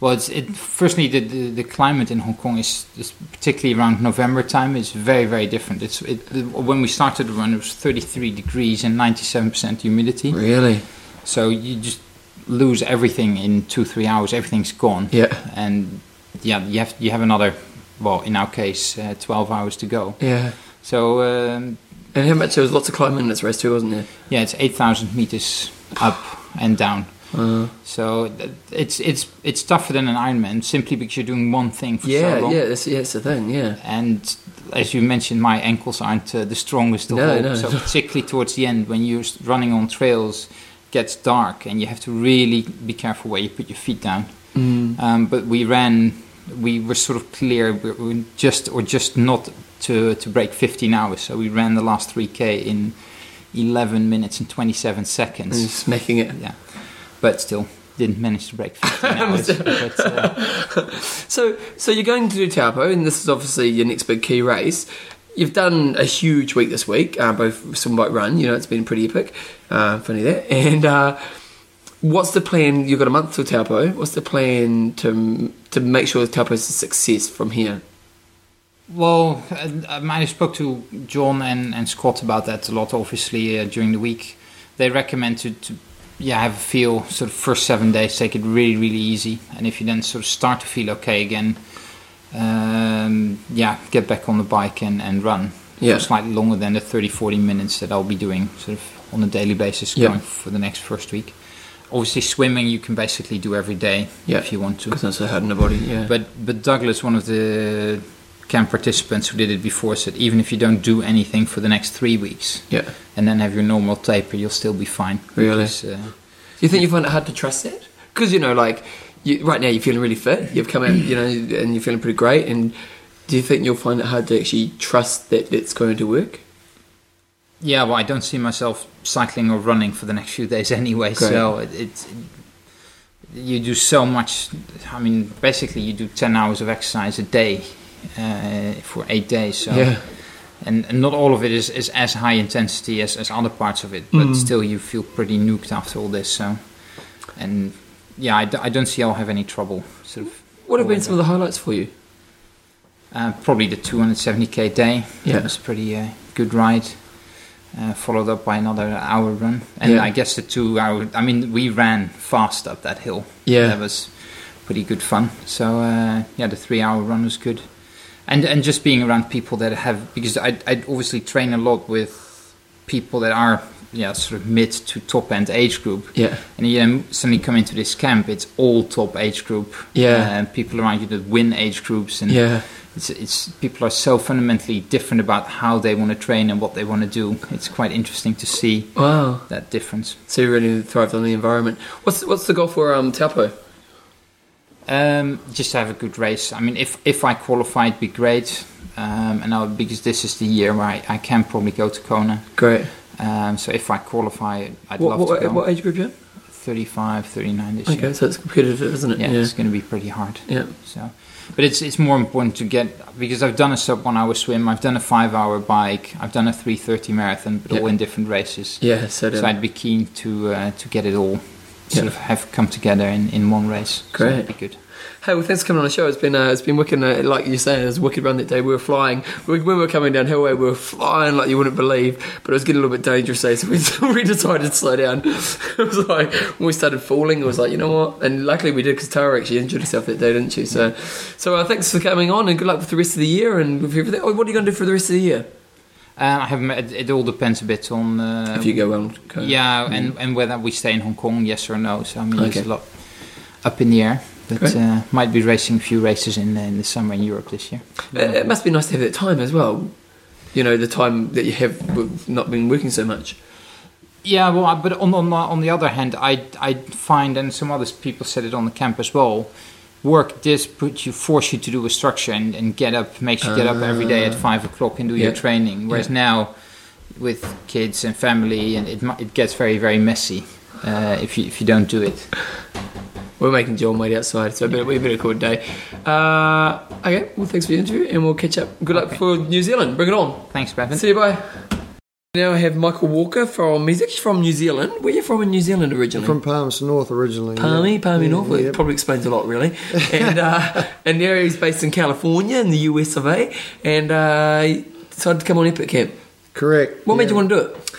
Well, it's, it, firstly, the, the, the climate in Hong Kong is, is particularly around November time is very very different. It's it, when we started the run, it was 33 degrees and 97% humidity. Really? So you just lose everything in two three hours. Everything's gone. Yeah. And yeah, you have you have another. Well, in our case, uh, 12 hours to go. Yeah. So um, And how much? There was lots of climbing in this race too, wasn't there? yeah, it's 8,000 meters up and down. Uh, So it's it's it's tougher than an Ironman simply because you're doing one thing for so yeah, long. yeah, that's, yeah, that's the thing. Yeah. And as you mentioned, my ankles aren't uh, the strongest of No, all. no, so no. particularly towards the end, when you're running on trails, gets dark, and you have to really be careful where you put your feet down. Mm. Um, but we ran, we were sort of clear, we were just or just not to to break 15 hours. So we ran the last 3k in 11 minutes and 27 And seconds. smacking it. Yeah, but still didn't manage to break 15 hours. but, uh, So, so you're going to do Taupo, and this is obviously your next big key race. You've done a huge week this week, uh, both swim, bike, run. You know, it's been pretty epic. Uh, funny that. And uh, what's the plan? You've got a month till Taupo. What's the plan to to make sure Taupo is a success from here? Well, I spoke to John and, and Scott about that a lot, obviously, uh, during the week. They recommend to, to yeah, have a feel, sort of first seven days, take it really, really easy. And if you then sort of start to feel okay again, um, yeah, get back on the bike and, and run Yeah. slightly longer than the 30, 40 minutes that I'll be doing sort of on a daily basis Yeah. going for the next first week. Obviously, swimming you can basically do every day Yeah. if you want to. Because that's so hard on the body. Yeah. But but Douglas, one of the camp participants who did it before, said even if you don't do anything for the next three weeks yeah. and then have your normal taper, you'll still be fine. Really? Because, uh, Do you think you find it hard to trust it? Because you know, like you, right now, you're feeling really fit. You've come out, you know, and you're feeling pretty great. And do you think you'll find it hard to actually trust that it's going to work? yeah, well, I don't see myself cycling or running for the next few days anyway. Great. So it, it, you do so much. I mean, basically, you do ten hours of exercise a day uh, for eight days. So Yeah. and, and not all of it is, is as high intensity as, as other parts of it, but Mm. still you feel pretty nuked after all this. So, and yeah, I, d- I don't see I'll have any trouble. Sort of, What have been some of the highlights for you? uh, probably the 270k day. Yeah. That was a pretty uh, good ride. Uh, followed up by another hour run, and Yeah. I guess the two hour. I mean, we ran fast up that hill. Yeah. that was pretty good fun. So uh, yeah, the three hour run was good, and and just being around people that have because I I obviously train a lot with people that are yeah sort of mid to top end age group, Yeah. and you suddenly come into this camp, it's all top age group. Yeah. and people around you that win age groups, and Yeah. it's, it's people are so fundamentally different about how they want to train and what they want to do. It's quite interesting to see Wow. that difference. So you really thrived on the environment. What's what's the goal for um, Taupo? Um, just to have a good race. I mean, if if I qualify, it'd be great. Um, and now because this is the year where I, I can probably go to Kona. Great. Um, so if I qualify, I'd What, love what, to go. what age group you 35, 39 this in? year. Okay, so it's competitive, isn't it? Yeah, it's going to be pretty hard. Yeah. So, but it's it's more important to get because I've done a sub one hour swim, I've done a five hour bike, I've done a three thirty marathon, but all in different races. Yeah. So, So I'd be keen to uh, to get it all sort Yeah. of have come together in, in one race. So Great. that'd be good. Hey, well, thanks for coming on the show. It's been uh, it's been wicked. Uh, like you say, it was a wicked run that day. We were flying. We, when we were coming down Hillway, we were flying like you wouldn't believe. But it was getting a little bit dangerous, so we, we decided to slow down. It was like when we started falling, it was like you know what? And luckily we did because Tara actually injured herself that day, didn't she? So, so uh, thanks for coming on and good luck with the rest of the year and with everything. Oh, what are you going to do for the rest of the year? Uh, I haven't. It, it all depends a bit on uh, if you go well, go. Yeah, and, and whether we stay in Hong Kong, yes or no. So I mean, Okay. it's a lot up in the air. But uh, might be racing a few races in, in the summer in Europe this year. Uh, It must be nice to have that time as well. You know, the time that you have not been working so much. Yeah, well, I- but on on, the- on the other hand, I I find, and some other people said it on the camp as well. Work this put you force you to do a structure and, and get up makes you get up every day at five o'clock and do your training. Whereas now, with kids and family, and it it gets very very messy uh, if you if you don't do it. We're making John wait outside, so it'll be a bit of a cool day. Uh, okay, well, thanks for the interview, and we'll catch up. Good luck Okay. for New Zealand. Bring it on. Thanks, Bevan. See you, bye. Now I have Michael Walker from. He's actually from New Zealand. Where are you from in New Zealand originally? From Palmerston North originally. Palmy, yeah. Palmy Yeah, North. Yeah. It probably explains a lot, really. And uh, and now he's based in California, in the US of A, and uh, he decided to come on Epic Camp. Correct. What made you want to do it?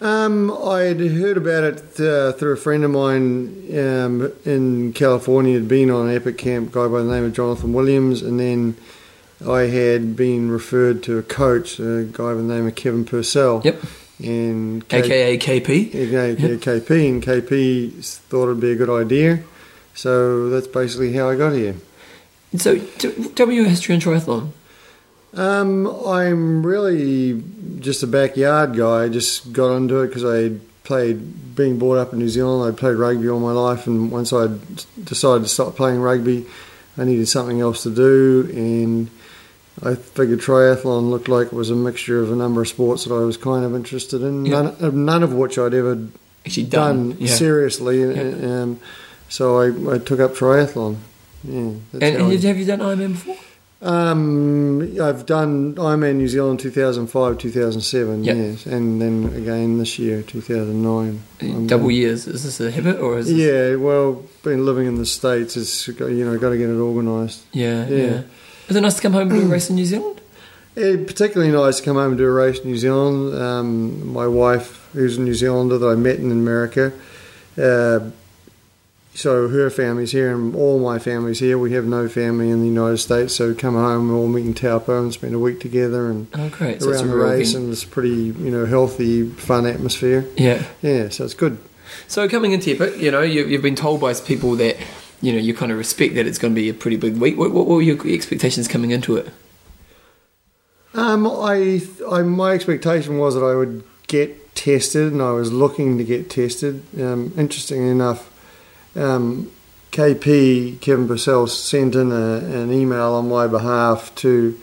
Um, I'd heard about it uh, through a friend of mine um, in California. Had been on an Epic Camp, guy by the name of Jonathan Williams, and then I had been referred to a coach, a guy by the name of Kevin Purcell. Yep. And K- AKA KP. Yeah, yeah, KP, and KP thought it'd be a good idea. So that's basically how I got here. So tell me your history in triathlon. Um, I'm really just a backyard guy. I just got into it because I played, being brought up in New Zealand, I played rugby all my life, and once I decided to stop playing rugby, I needed something else to do, and I figured triathlon looked like it was a mixture of a number of sports that I was kind of interested in, Yeah. none, none of which I'd ever Actually done. done, yeah. seriously. Yeah. Um, so I, I took up triathlon. Yeah, that's And, I- have you done Ironman before? Um, I've done Ironman New Zealand 2005, 2007, Yep. yes, and then again this year, 2009. I'm- Double years. Is this a habit or is Yeah, well, been living in the states, it's you know got to get it organised. Yeah, yeah. Yeah. Is it nice to come home and do a race in New Zealand? Yeah, particularly nice to come home and do a race in New Zealand. Um, my wife, who's a New Zealander that I met in America, uh, so her family's here and all my family's here. We have no family in the United States, so come home, we all meet in Taupo and spend a week together and Oh, great. So around the race, and it's pretty, you know, healthy, fun atmosphere. Yeah. Yeah, so it's good. So coming into Epic, you know, you, you've been told by people that, you know, you kind of respect that it's going to be a pretty big week. What, what were your expectations coming into it? Um, I, I, my expectation was that I would get tested, and I was looking to get tested. Um, interestingly enough, um, KP Kevin Purcell sent in a, an email on my behalf to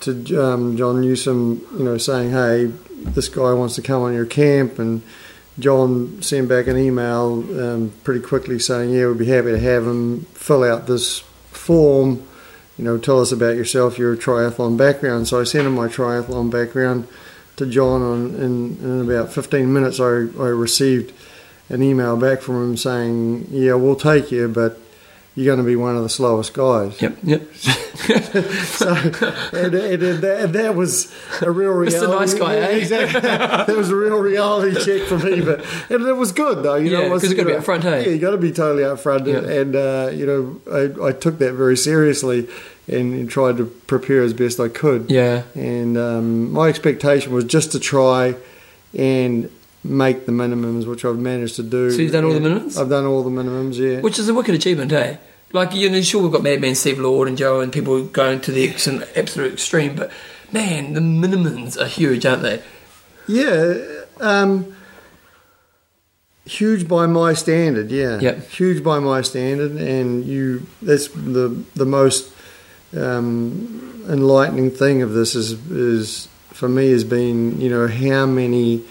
to um, John Newsom, you know, saying, "Hey, this guy wants to come on your camp," and John sent back an email um, pretty quickly saying, "Yeah, we'd be happy to have him fill out this form." you know, tell us about yourself, your triathlon background. So I sent him my triathlon background to John, and in, in about 15 minutes, I, I received an email back from him saying, Yeah, we'll take you, but you're going to be one of the slowest guys. Yep, yep. So, and, and, and that, that was a real reality. Mr. Nice Guy, Yeah, eh? Exactly. that was a real reality check for me, but and it was good though. You Yeah, know, it was, 'cause you gotta be know, upfront, hey? Yeah, you got to be totally upfront, Yeah. and uh, you know, I, I took that very seriously and, and tried to prepare as best I could. Yeah. And um, my expectation was just to try and make the minimums, which I've managed to do. So you've done all the minimums? I've done all the minimums. Yeah. Which is a wicked achievement, eh? Like, you know, sure, we've got Madman Steve Lord and Joe and people going to the ex- absolute extreme, but man, the minimums are huge, aren't they? Yeah, um, huge by my standard. Yeah, Yep. huge by my standard, and you. That's the the most um, enlightening thing of this is is for me has been you know how many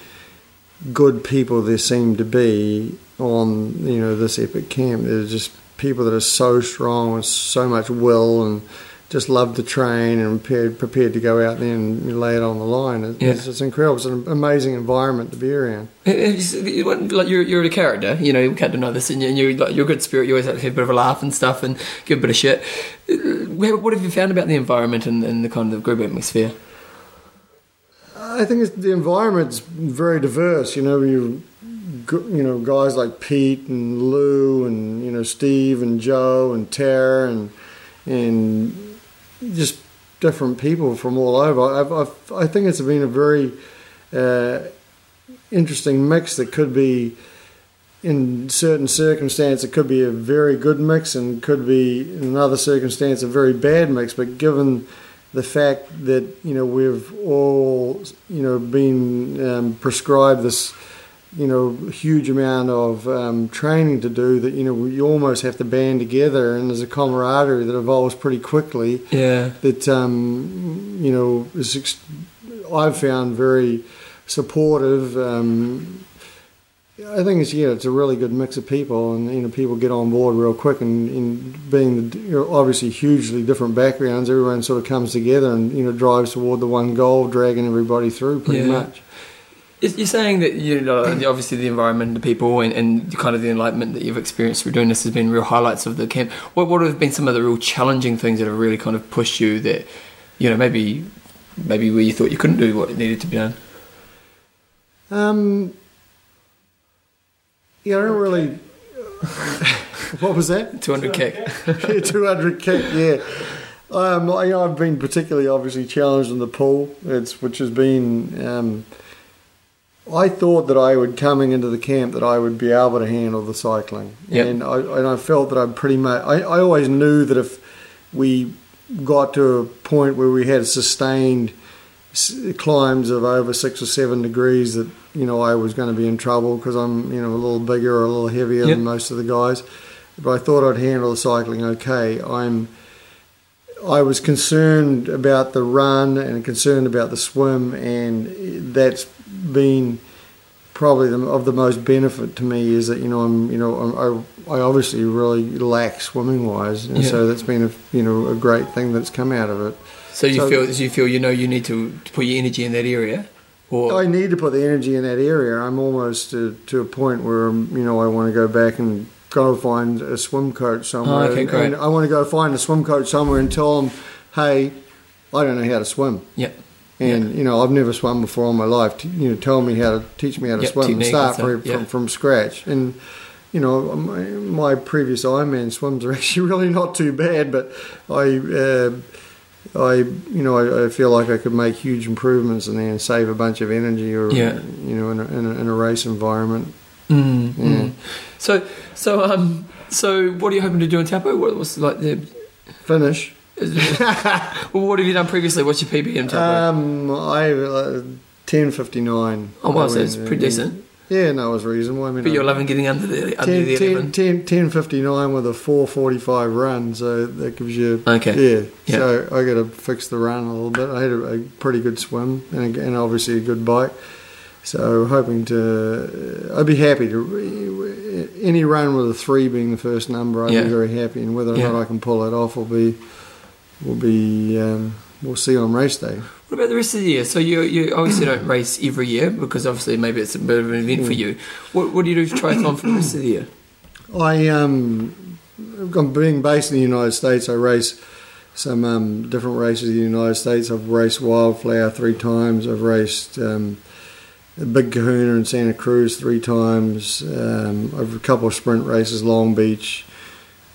good people there seem to be on you know this epic camp. There's just people that are so strong with so much will and just love to train and prepared prepared to go out there and lay it on the line. It's, Yeah. it's, incredible. It's an amazing environment to be around. It's- Like you're, you're a character, you know. You can't deny this, and you're, like you're a good spirit. You always like to have a bit of a laugh and stuff, and give a bit of shit. Uh, What what have you found about the environment and, and the kind of group atmosphere? I think the environment's very diverse. You know, you you know guys like Pete and Lou and you know Steve and Joe and Tara and and just different people from all over. I've, I've, I think it's been a very uh, interesting mix that could be. In certain circumstance, it could be a very good mix, and could be in another circumstance a very bad mix. But given the fact that you know we've all you know been um, prescribed this you know huge amount of um, training to do that you know we almost have to band together and there's a camaraderie that evolves pretty quickly Yeah, that um, you know is ex- I've found very supportive. Um, I think it's yeah, it's a really good mix of people, and you know people get on board real quick. And, and being the, you know, obviously hugely different backgrounds, everyone sort of comes together and you know drives toward the one goal, dragging everybody through pretty Yeah. much. You're saying that you know obviously the environment, the people, and, and kind of the enlightenment that you've experienced through doing this has been real highlights of the camp. What what have been some of the real challenging things that have really kind of pushed you that you know maybe maybe where you thought you couldn't do what needed to be done? Um, yeah, I don't really. what was that? 200 kick. yeah, 200 kick, yeah. Um, I, I've been particularly obviously challenged in the pool, it's, which has been. Um, I thought that I would coming into the camp that I would be able to handle the cycling, Yep. and I and I felt that I'm pretty much. I, I always knew that if we got to a point where we had sustained climbs of over six or seven degrees, that you know I was going to be in trouble because I'm you know a little bigger or a little heavier Yep. than most of the guys. But I thought I'd handle the cycling okay. I'm I was concerned about the run and concerned about the swim, and that's been probably the, of the most benefit to me is that you know I'm you know I'm, I I obviously really lack swimming wise, and Yeah. so that's been a you know a great thing that's come out of it. So you So- feel you feel you know you need to, put your energy in that area, or I need to put the energy in that area. I'm almost to, to a point where you know I want to go back and go find a swim coach somewhere. Oh, okay, and, and I want to go find a swim coach somewhere and tell them, hey, I don't know how to swim. yeah, And you know, I've never swum before in my life. You know, tell me how to teach me how to Yep, swim and start and from, yeah. from from scratch. And you know, my, my previous Ironman swims are actually really not too bad, but I. Uh, I, you know, I, I feel like I could make huge improvements and save a bunch of energy, or Yeah. you know, in a, in a, in a race environment. mm, Yeah. mm. So so um so what are you hoping to do in Taupo? What was like the Finish. well, what have you done previously? What's your PB in Taupo? Um, I uh, ten fifty nine. oh wow, so it's pretty decent. Yeah, no, it was reasonable. I mean, But you're loving getting under the under 10, the 10, eleven. 10, 10.59 with a 4.45 run, so that gives you... Okay. Yeah, Yeah. so I got to fix the run a little bit. I had a, a pretty good swim and, and obviously a good bike. So hoping to... I'd be happy to... Any run with a 3 being the first number, I'd Yeah. be very happy. And whether or Yeah. not I can pull it off will be... Will be um, we'll see on race day. What about the rest of the year? So you you obviously don't race every year because obviously maybe it's a bit of an event for you. What what do you do for triathlon for the rest of the year? I um, I'm being based in the United States. I race some um, different races in the United States. I've raced Wildflower three times. I've raced um, Big Kahuna in Santa Cruz three times. Um, I've a couple of sprint races, Long Beach,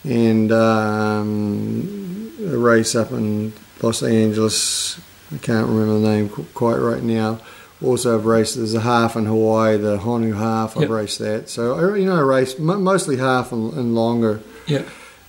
and um, a race up in Los Angeles. I can't remember the name quite right now. Also, I've raced. There's a half in Hawaii, the Honu half. I've Yep. raced that. So I, you know, I race mostly half and, and longer. Yeah.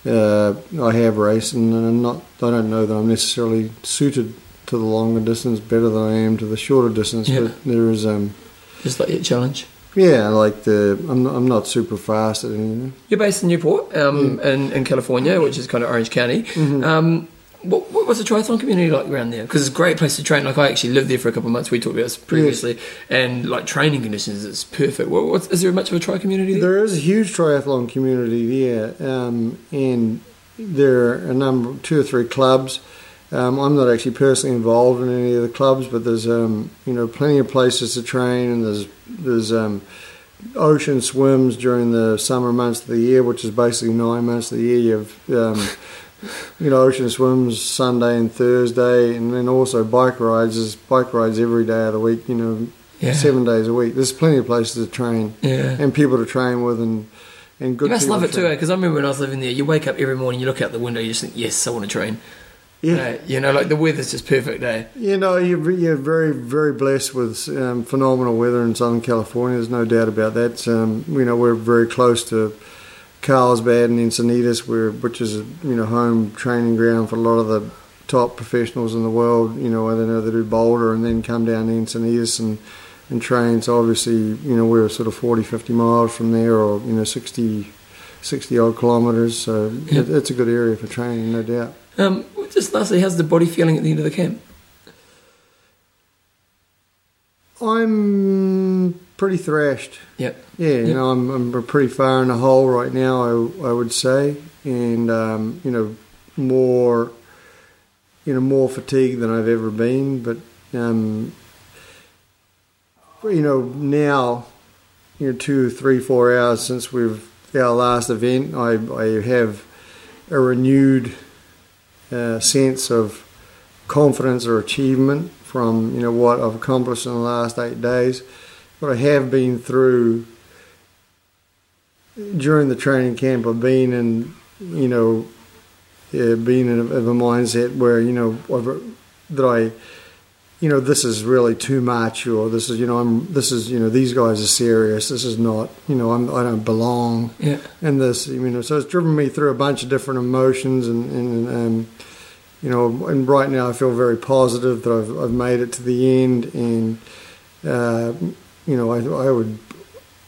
Uh, I have raced, and I'm not. I don't know that I'm necessarily suited to the longer distance better than I am to the shorter distance. Yeah. But there is, um, Just like your challenge. yeah, like the. I'm not, I'm not super fast at anything. You're based in Newport, um, in, in California, which is kind of Orange County. Um, what, what was the triathlon community like around there? Because it's a great place to train. Like I actually lived there for a couple of months. We talked about this previously, and like training conditions, it's perfect. What, what's, is there much of a tri community there? There is a huge triathlon community there, um, and there are a number, two or three clubs. Um, I'm not actually personally involved in any of the clubs, but there's um, you know plenty of places to train, and there's there's um, ocean swims during the summer months of the year, which is basically nine months of the year. You have um, you know ocean swims Sunday and Thursday, and then also bike rides. There's bike rides every day of the week. You know, Yeah. seven days a week. There's plenty of places to train Yeah. and people to train with, and and good. You must love it too, because I remember when I was living there, you wake up every morning, you look out the window, you just think, yes, I want to train. Yeah. Uh, you know, like the weather's just perfect, eh? You know, you're, you're very, very blessed with um, phenomenal weather in Southern California. There's no doubt about that. Um, you know, we're very close to Carlsbad and Encinitas, where, which is a you know home training ground for a lot of the top professionals in the world. You know, whether they do Boulder and then come down to Encinitas and and train. So obviously, you know, we're sort of 40, 50 miles from there, or you know, 60, 60 odd kilometres. So Yeah. it, it's a good area for training, no doubt. Um, just lastly, how's the body feeling at the end of the camp? I'm pretty thrashed. Yep. Yeah, Yep. you know, I'm, I'm pretty far in the hole right now, I, I would say, and um, you know, more, you know, more fatigued than I've ever been. But um, you know, now, you know, two, three, four hours since we've our last event, I I have a renewed uh, sense of confidence or achievement from you know what I've accomplished in the last eight days. What I have been through during the training camp, of being in you know yeah, been in a, of a mindset where you know that I you know this is really too much or this is you know I'm this is you know these guys are serious this is not you know I'm I don't belong Yeah. and this you know so it's driven me through a bunch of different emotions and and um, you know and right now I feel very positive that I've I've made it to the end and uh, you know I I would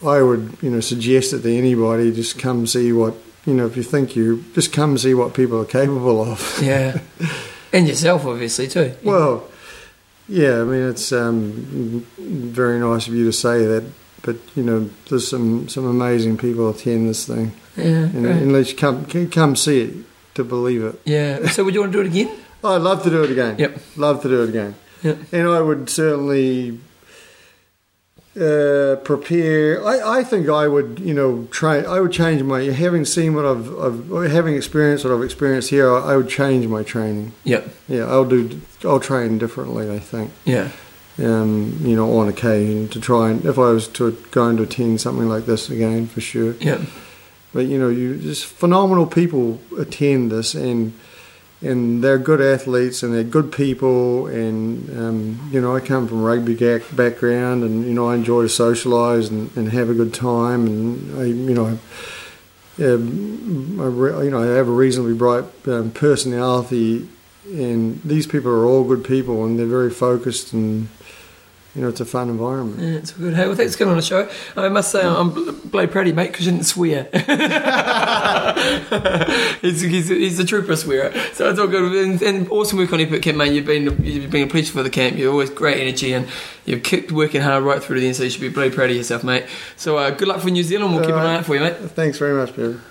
I would you know suggest it to anybody just come see what you know if you think you just come see what people are capable of Yeah. and yourself, obviously, too. well yeah I mean it's um, very nice of you to say that but you know there's some some amazing people attend this thing Yeah. and great. unless you come come see it to believe it. Yeah. So, would you want to do it again? I'd love to do it again. Yep. Love to do it again. Yep. And I would certainly uh, prepare. I, I think I would, you know, train. I would change my. Having seen what I've, I've having experienced what I've experienced here, I, I would change my training. Yep. Yeah, I'll do. I'll train differently. I think. Yeah. Um, you know, on occasion to try and if I was to going to attend something like this again, for sure. Yep. But you know, you just phenomenal people attend this, and and they're good athletes and they're good people. And um, you know, I come from rugby background, and you know, I enjoy to socialise and, and have a good time. And I, you know, um, I, re- you know, I have a reasonably bright um, personality, and these people are all good people, and they're very focused and. You know, it's a fun environment. Yeah, it's all good. Hey, well, thanks for coming on the show. I must say, I'm bl- bloody proud of you, mate, because you didn't swear. he's, he's, he's a trooper swearer, so it's all good. And, and awesome work on Epic Camp, mate. You've been you've been a pleasure for the camp. You're always great energy, and you've kept working hard right through to the end. So you should be bloody proud of yourself, mate. So uh, good luck for New Zealand. We'll keep an eye out for you, mate. Thanks very much, Peter.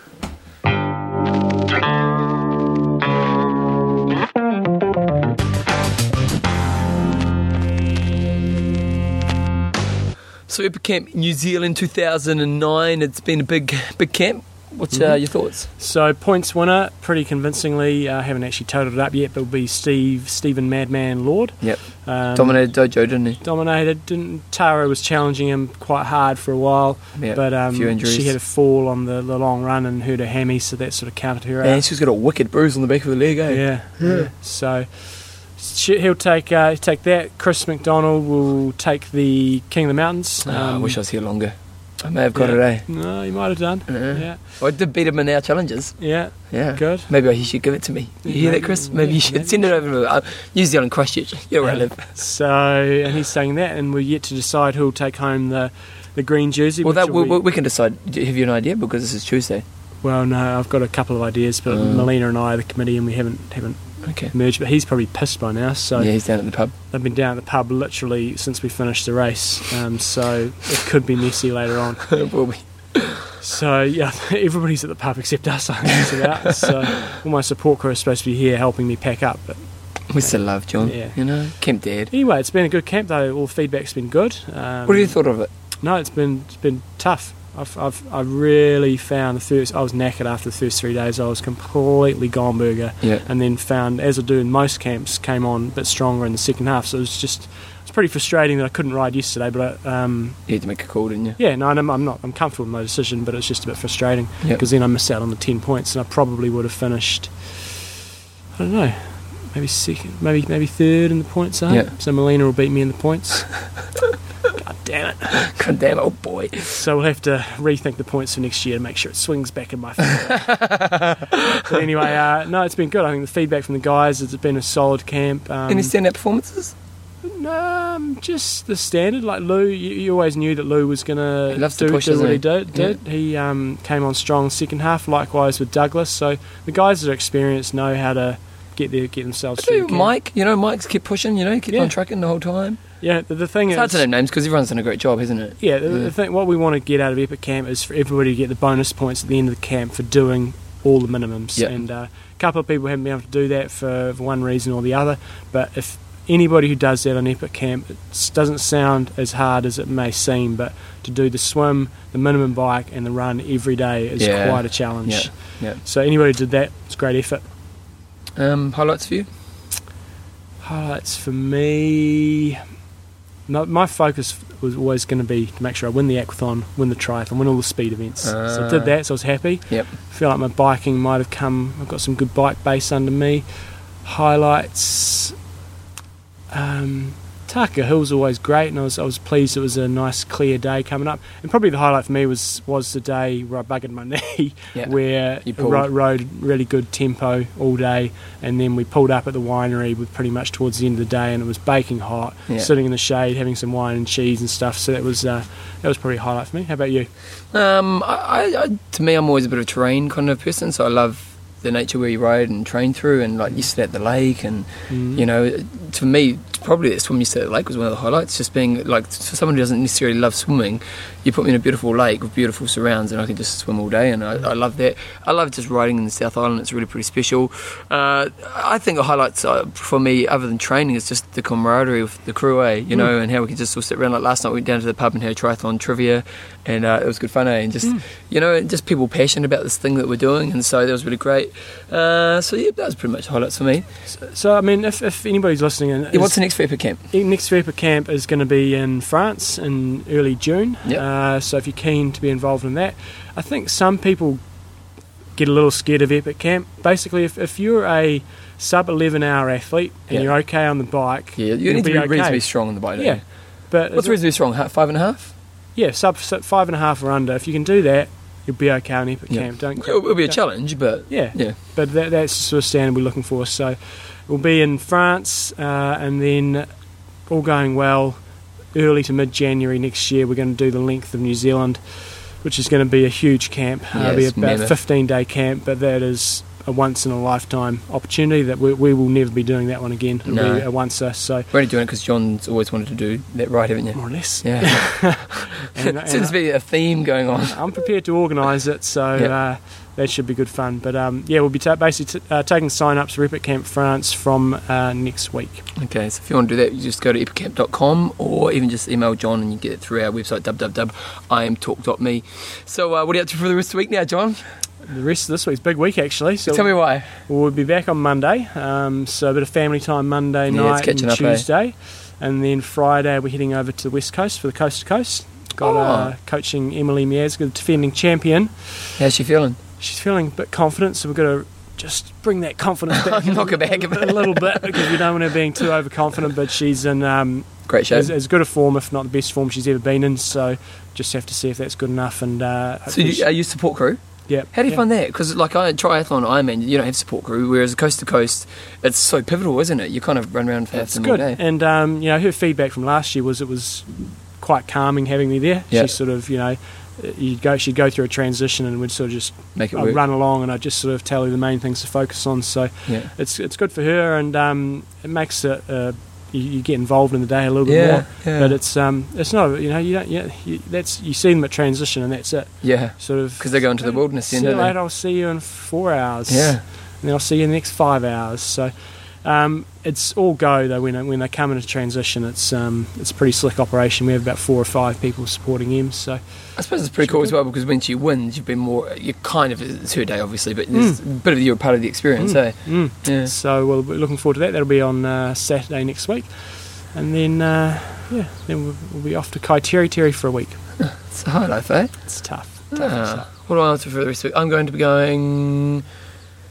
So Epic Camp New Zealand 2009. It's been a big big camp. What's uh, your thoughts? So points winner, pretty convincingly. I haven't actually totaled it up yet, but it'll be Steve Stephen Madman Lord. Yep. Um, Dominated Dojo, didn't he? Dominated. Didn't, Tara was challenging him quite hard for a while, Yeah. but um, few injuries. she had a fall on the, the long run and hurt her hammy, so that sort of counted her out. And she's got a wicked bruise on the back of the leg, eh? Yeah, yeah. So she, he'll take uh, take that. Chris McDonald will take the King of the Mountains. Ah, I Um, wish I was here longer. I may have got yeah. it, eh? No, you might have done. Yeah. Yeah, I did beat him in our challenges. yeah, Yeah. good. Maybe he should give it to me. You hear that, Chris? Maybe you should Maybe. send it over to uh, New Zealand Christchurch. You're where I live. So, and he's saying that, and we're yet to decide who'll take home the the green jersey. Well, that will we, we can decide. Have you an idea? Because this is Tuesday. well, no, I've got a couple of ideas, but Mm. Molina and I are the committee, and we haven't haven't Okay. merged. But he's probably pissed by now. So yeah, he's down at the pub. they've been down at the pub literally since we finished the race. Um, so it could be messy later on. it Will be. So yeah, everybody's at the pub except us. I it's about. So all my support crew is supposed to be here helping me pack up, but We still love John. Yeah. You know, Camp Dad. Anyway, it's been a good camp though. All feedback's been good. Um, What have you thought of it? No, it's been it's been tough. I've, I've I really found the first. I was knackered after the first three days. I was completely gone burger, Yeah. and then found, as I do in most camps, came on a bit stronger in the second half. So it was just it's pretty frustrating that I couldn't ride yesterday. But I, um, You had to make a call, didn't you? yeah, no, I'm, I'm not. I'm comfortable with my decision, but it's just a bit frustrating Yep. because then I missed out on the ten points, and I probably would have finished. I don't know. Maybe second, maybe maybe third in the points. Eh? Yeah. So Molina will beat me in the points. God damn it! God damn, it, oh boy. So we'll have to rethink the points for next year to make sure it swings back in my favour. anyway, uh, no, it's been good. I think the feedback from the guys has been a solid camp. Um, Any standout performances? um, just the standard. Like Lou, you, you always knew that Lou was gonna do, push, do what he he? did. did. He um, came on strong second half. Likewise with Douglas. So the guys that are experienced know how to get their get themselves through. do, the camp. Mike, you know, Mike's kept pushing, you know, kept Yeah. on trucking the whole time. Yeah, the, the thing It's is, hard to name names because everyone's done a great job, hasn't it? Yeah, the, Yeah. the thing, what we want to get out of Epic Camp is for everybody to get the bonus points at the end of the camp for doing all the minimums. Yeah. And uh, a couple of people haven't been able to do that for, for one reason or the other. But if anybody who does that on Epic Camp, it doesn't sound as hard as it may seem, but to do the swim, the minimum bike, and the run every day is Yeah. quite a challenge. Yeah, yeah. So anybody who did that, it's great effort. Um, highlights for you? Highlights for me. No, my focus was always going to be to make sure I win the aquathon, win the triathlon, win all the speed events. so I Ah. did that, so I was happy. Yep. feel like my biking might have come. I've got some good bike base under me. Highlights. Um, Takaka Hill's always great, and I was I was pleased it was a nice clear day coming up. And probably the highlight for me was was the day where I buggered my knee, Yeah. where You I pulled. ro- rode really good tempo all day, and then we pulled up at the winery with pretty much towards the end of the day, and it was baking hot, Yeah. sitting in the shade having some wine and cheese and stuff. So that was uh, that was probably a highlight for me. How about you? Um, I, I, I, to me, I'm always a bit of a terrain kind of person, so I love the nature where you ride and train through, and like you sit at the lake, and Mm. you know, to me, probably the swim you sit at the lake was one of the highlights. Just being like, for someone who doesn't necessarily love swimming, you put me in a beautiful lake with beautiful surrounds, and I can just swim all day, and I, I love that. I love just riding in the South Island; it's really pretty special. Uh, I think the highlights uh, for me, other than training, is just the camaraderie with the crew, eh? You know, and how we can just all sit around. Like last night, we went down to the pub and had a triathlon trivia, and uh, it was good fun, eh? And just you know, and just people passionate about this thing that we're doing, and so that was really great. Uh, so yeah, that was pretty much highlights for me. So I mean, if, if anybody's listening, and Yeah, what's the next Epic Camp? Next Vapor Camp is going to be in France in early June. Yep. Uh, so if you're keen to be involved in that, I think some people get a little scared of Epic Camp. Basically, if, if you're a sub 11 hour athlete and Yeah. you're okay on the bike, Yeah, you need to be okay. reasonably strong on the bike. Yeah, you? but What's reasonably strong? Five and a half? yeah, sub, sub five and a half or under. If you can do that, you'll be okay on Epic Yeah. Camp. Don't It'll, it'll be a don't- challenge, but Yeah, yeah. but that, that's the sort of standard we're looking for. So we'll be in France, uh, and then all going well, early to mid January next year, we're going to do the length of New Zealand, which is going to be a huge camp. Uh, Yeah, it'll be about a 15 day camp, but that is a once in a lifetime opportunity that we, we will never be doing that one again. No. a once a so We're only doing it because John's always wanted to do that ride, haven't you? more or less. Yeah. And- and Seems to be a theme going on. I'm prepared to organise it, so Yep. uh, that should be good fun. But um, yeah, we'll be ta- basically t- uh, taking sign ups for Epic Camp France from uh, next week. Okay, so if you want to do that, you just go to epicamp.com or even just email John and you get it through our website, www.imtalk.me. So, uh, what are you up to for the rest of the week now, John? The rest of this week's big week actually. So Tell me why. we'll be back on Monday. Um, so a bit of family time Monday Yeah, night and up, eh? Tuesday, and then Friday we're heading over to the west coast for the coast to coast. Got Oh. uh, coaching Emily Miazga, the defending champion. How's she feeling? She's feeling a bit confident, so we're going to just bring that confidence back Knock her back a bit. little bit because we don't want her being too overconfident. But she's in um, Great show. as, as good a form, if not the best form she's ever been in. So just have to see if that's good enough. And uh, So, you, are you support crew? Yeah, How do you yeah. find that? Because, like, I triathlon, Ironman, you don't have support crew, whereas coast to coast, it's so pivotal, isn't it? You kind of run around for It's them all good. day. And um, you know, her feedback from last year was it was quite calming having me there. Yeah. She sort of, you know, you'd go, she'd go through a transition and we'd sort of just Make it I'd work. run along and I'd just sort of tell her the main things to focus on. So Yeah. it's it's good for her and um, it makes it. Uh, you, you get involved in the day a little bit Yeah, more, yeah. but it's um, it's not you know you don't yeah you, that's you see them at transition and that's it Yeah. sort of Because they go into the wilderness See you later. I'll see you in four hours. Yeah. and then I'll see you in the next five hours. So, um, it's all go though. When when they come into transition, it's um, it's a pretty slick operation. We have about four or five people supporting him. So I suppose it's pretty cool as well because once you win, you've been more. You're kind of it's her day, obviously, but there's a bit of you're a part of the experience, eh? mm. Yeah. so we'll be looking forward to that. That'll be on uh, Saturday next week, and then uh, yeah, then we'll, we'll be off to Kaiteri Terry for a week. It's a high life, eh? It's tough. tough Ah, what do I answer for the rest of it? I'm going to be going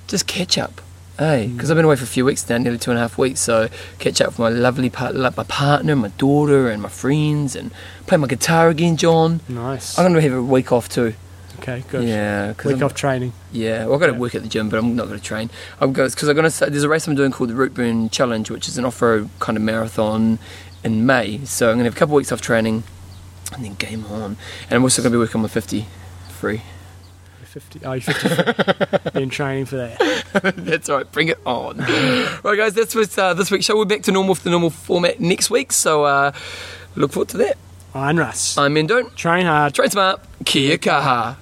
just catch up. Hey, because I've been away for a few weeks now, nearly two and a half weeks. So catch up with my lovely part, like my partner, my daughter, and my friends, and play my guitar again, John. Nice. I'm going to have a week off too. Okay, good. Yeah, Week I'm- off training. Yeah, well, I've got to Yeah. work at the gym, but I'm not going to train. I'm going because I'm going to. There's a race I'm doing called the Routeburn Challenge, which is an off-road kind of marathon in May. So I'm going to have a couple of weeks off training, and then game on. And I'm also going to be working on my 50 free. You're 50. Oh, you're 50. Been training for that. that's all right. Bring it on. right, guys, that's was uh, this week's show. We're back to normal for the normal format next week. So uh, look forward to that. I'm Russ. I'm Mendon. Train hard. Train smart. Kia kaha.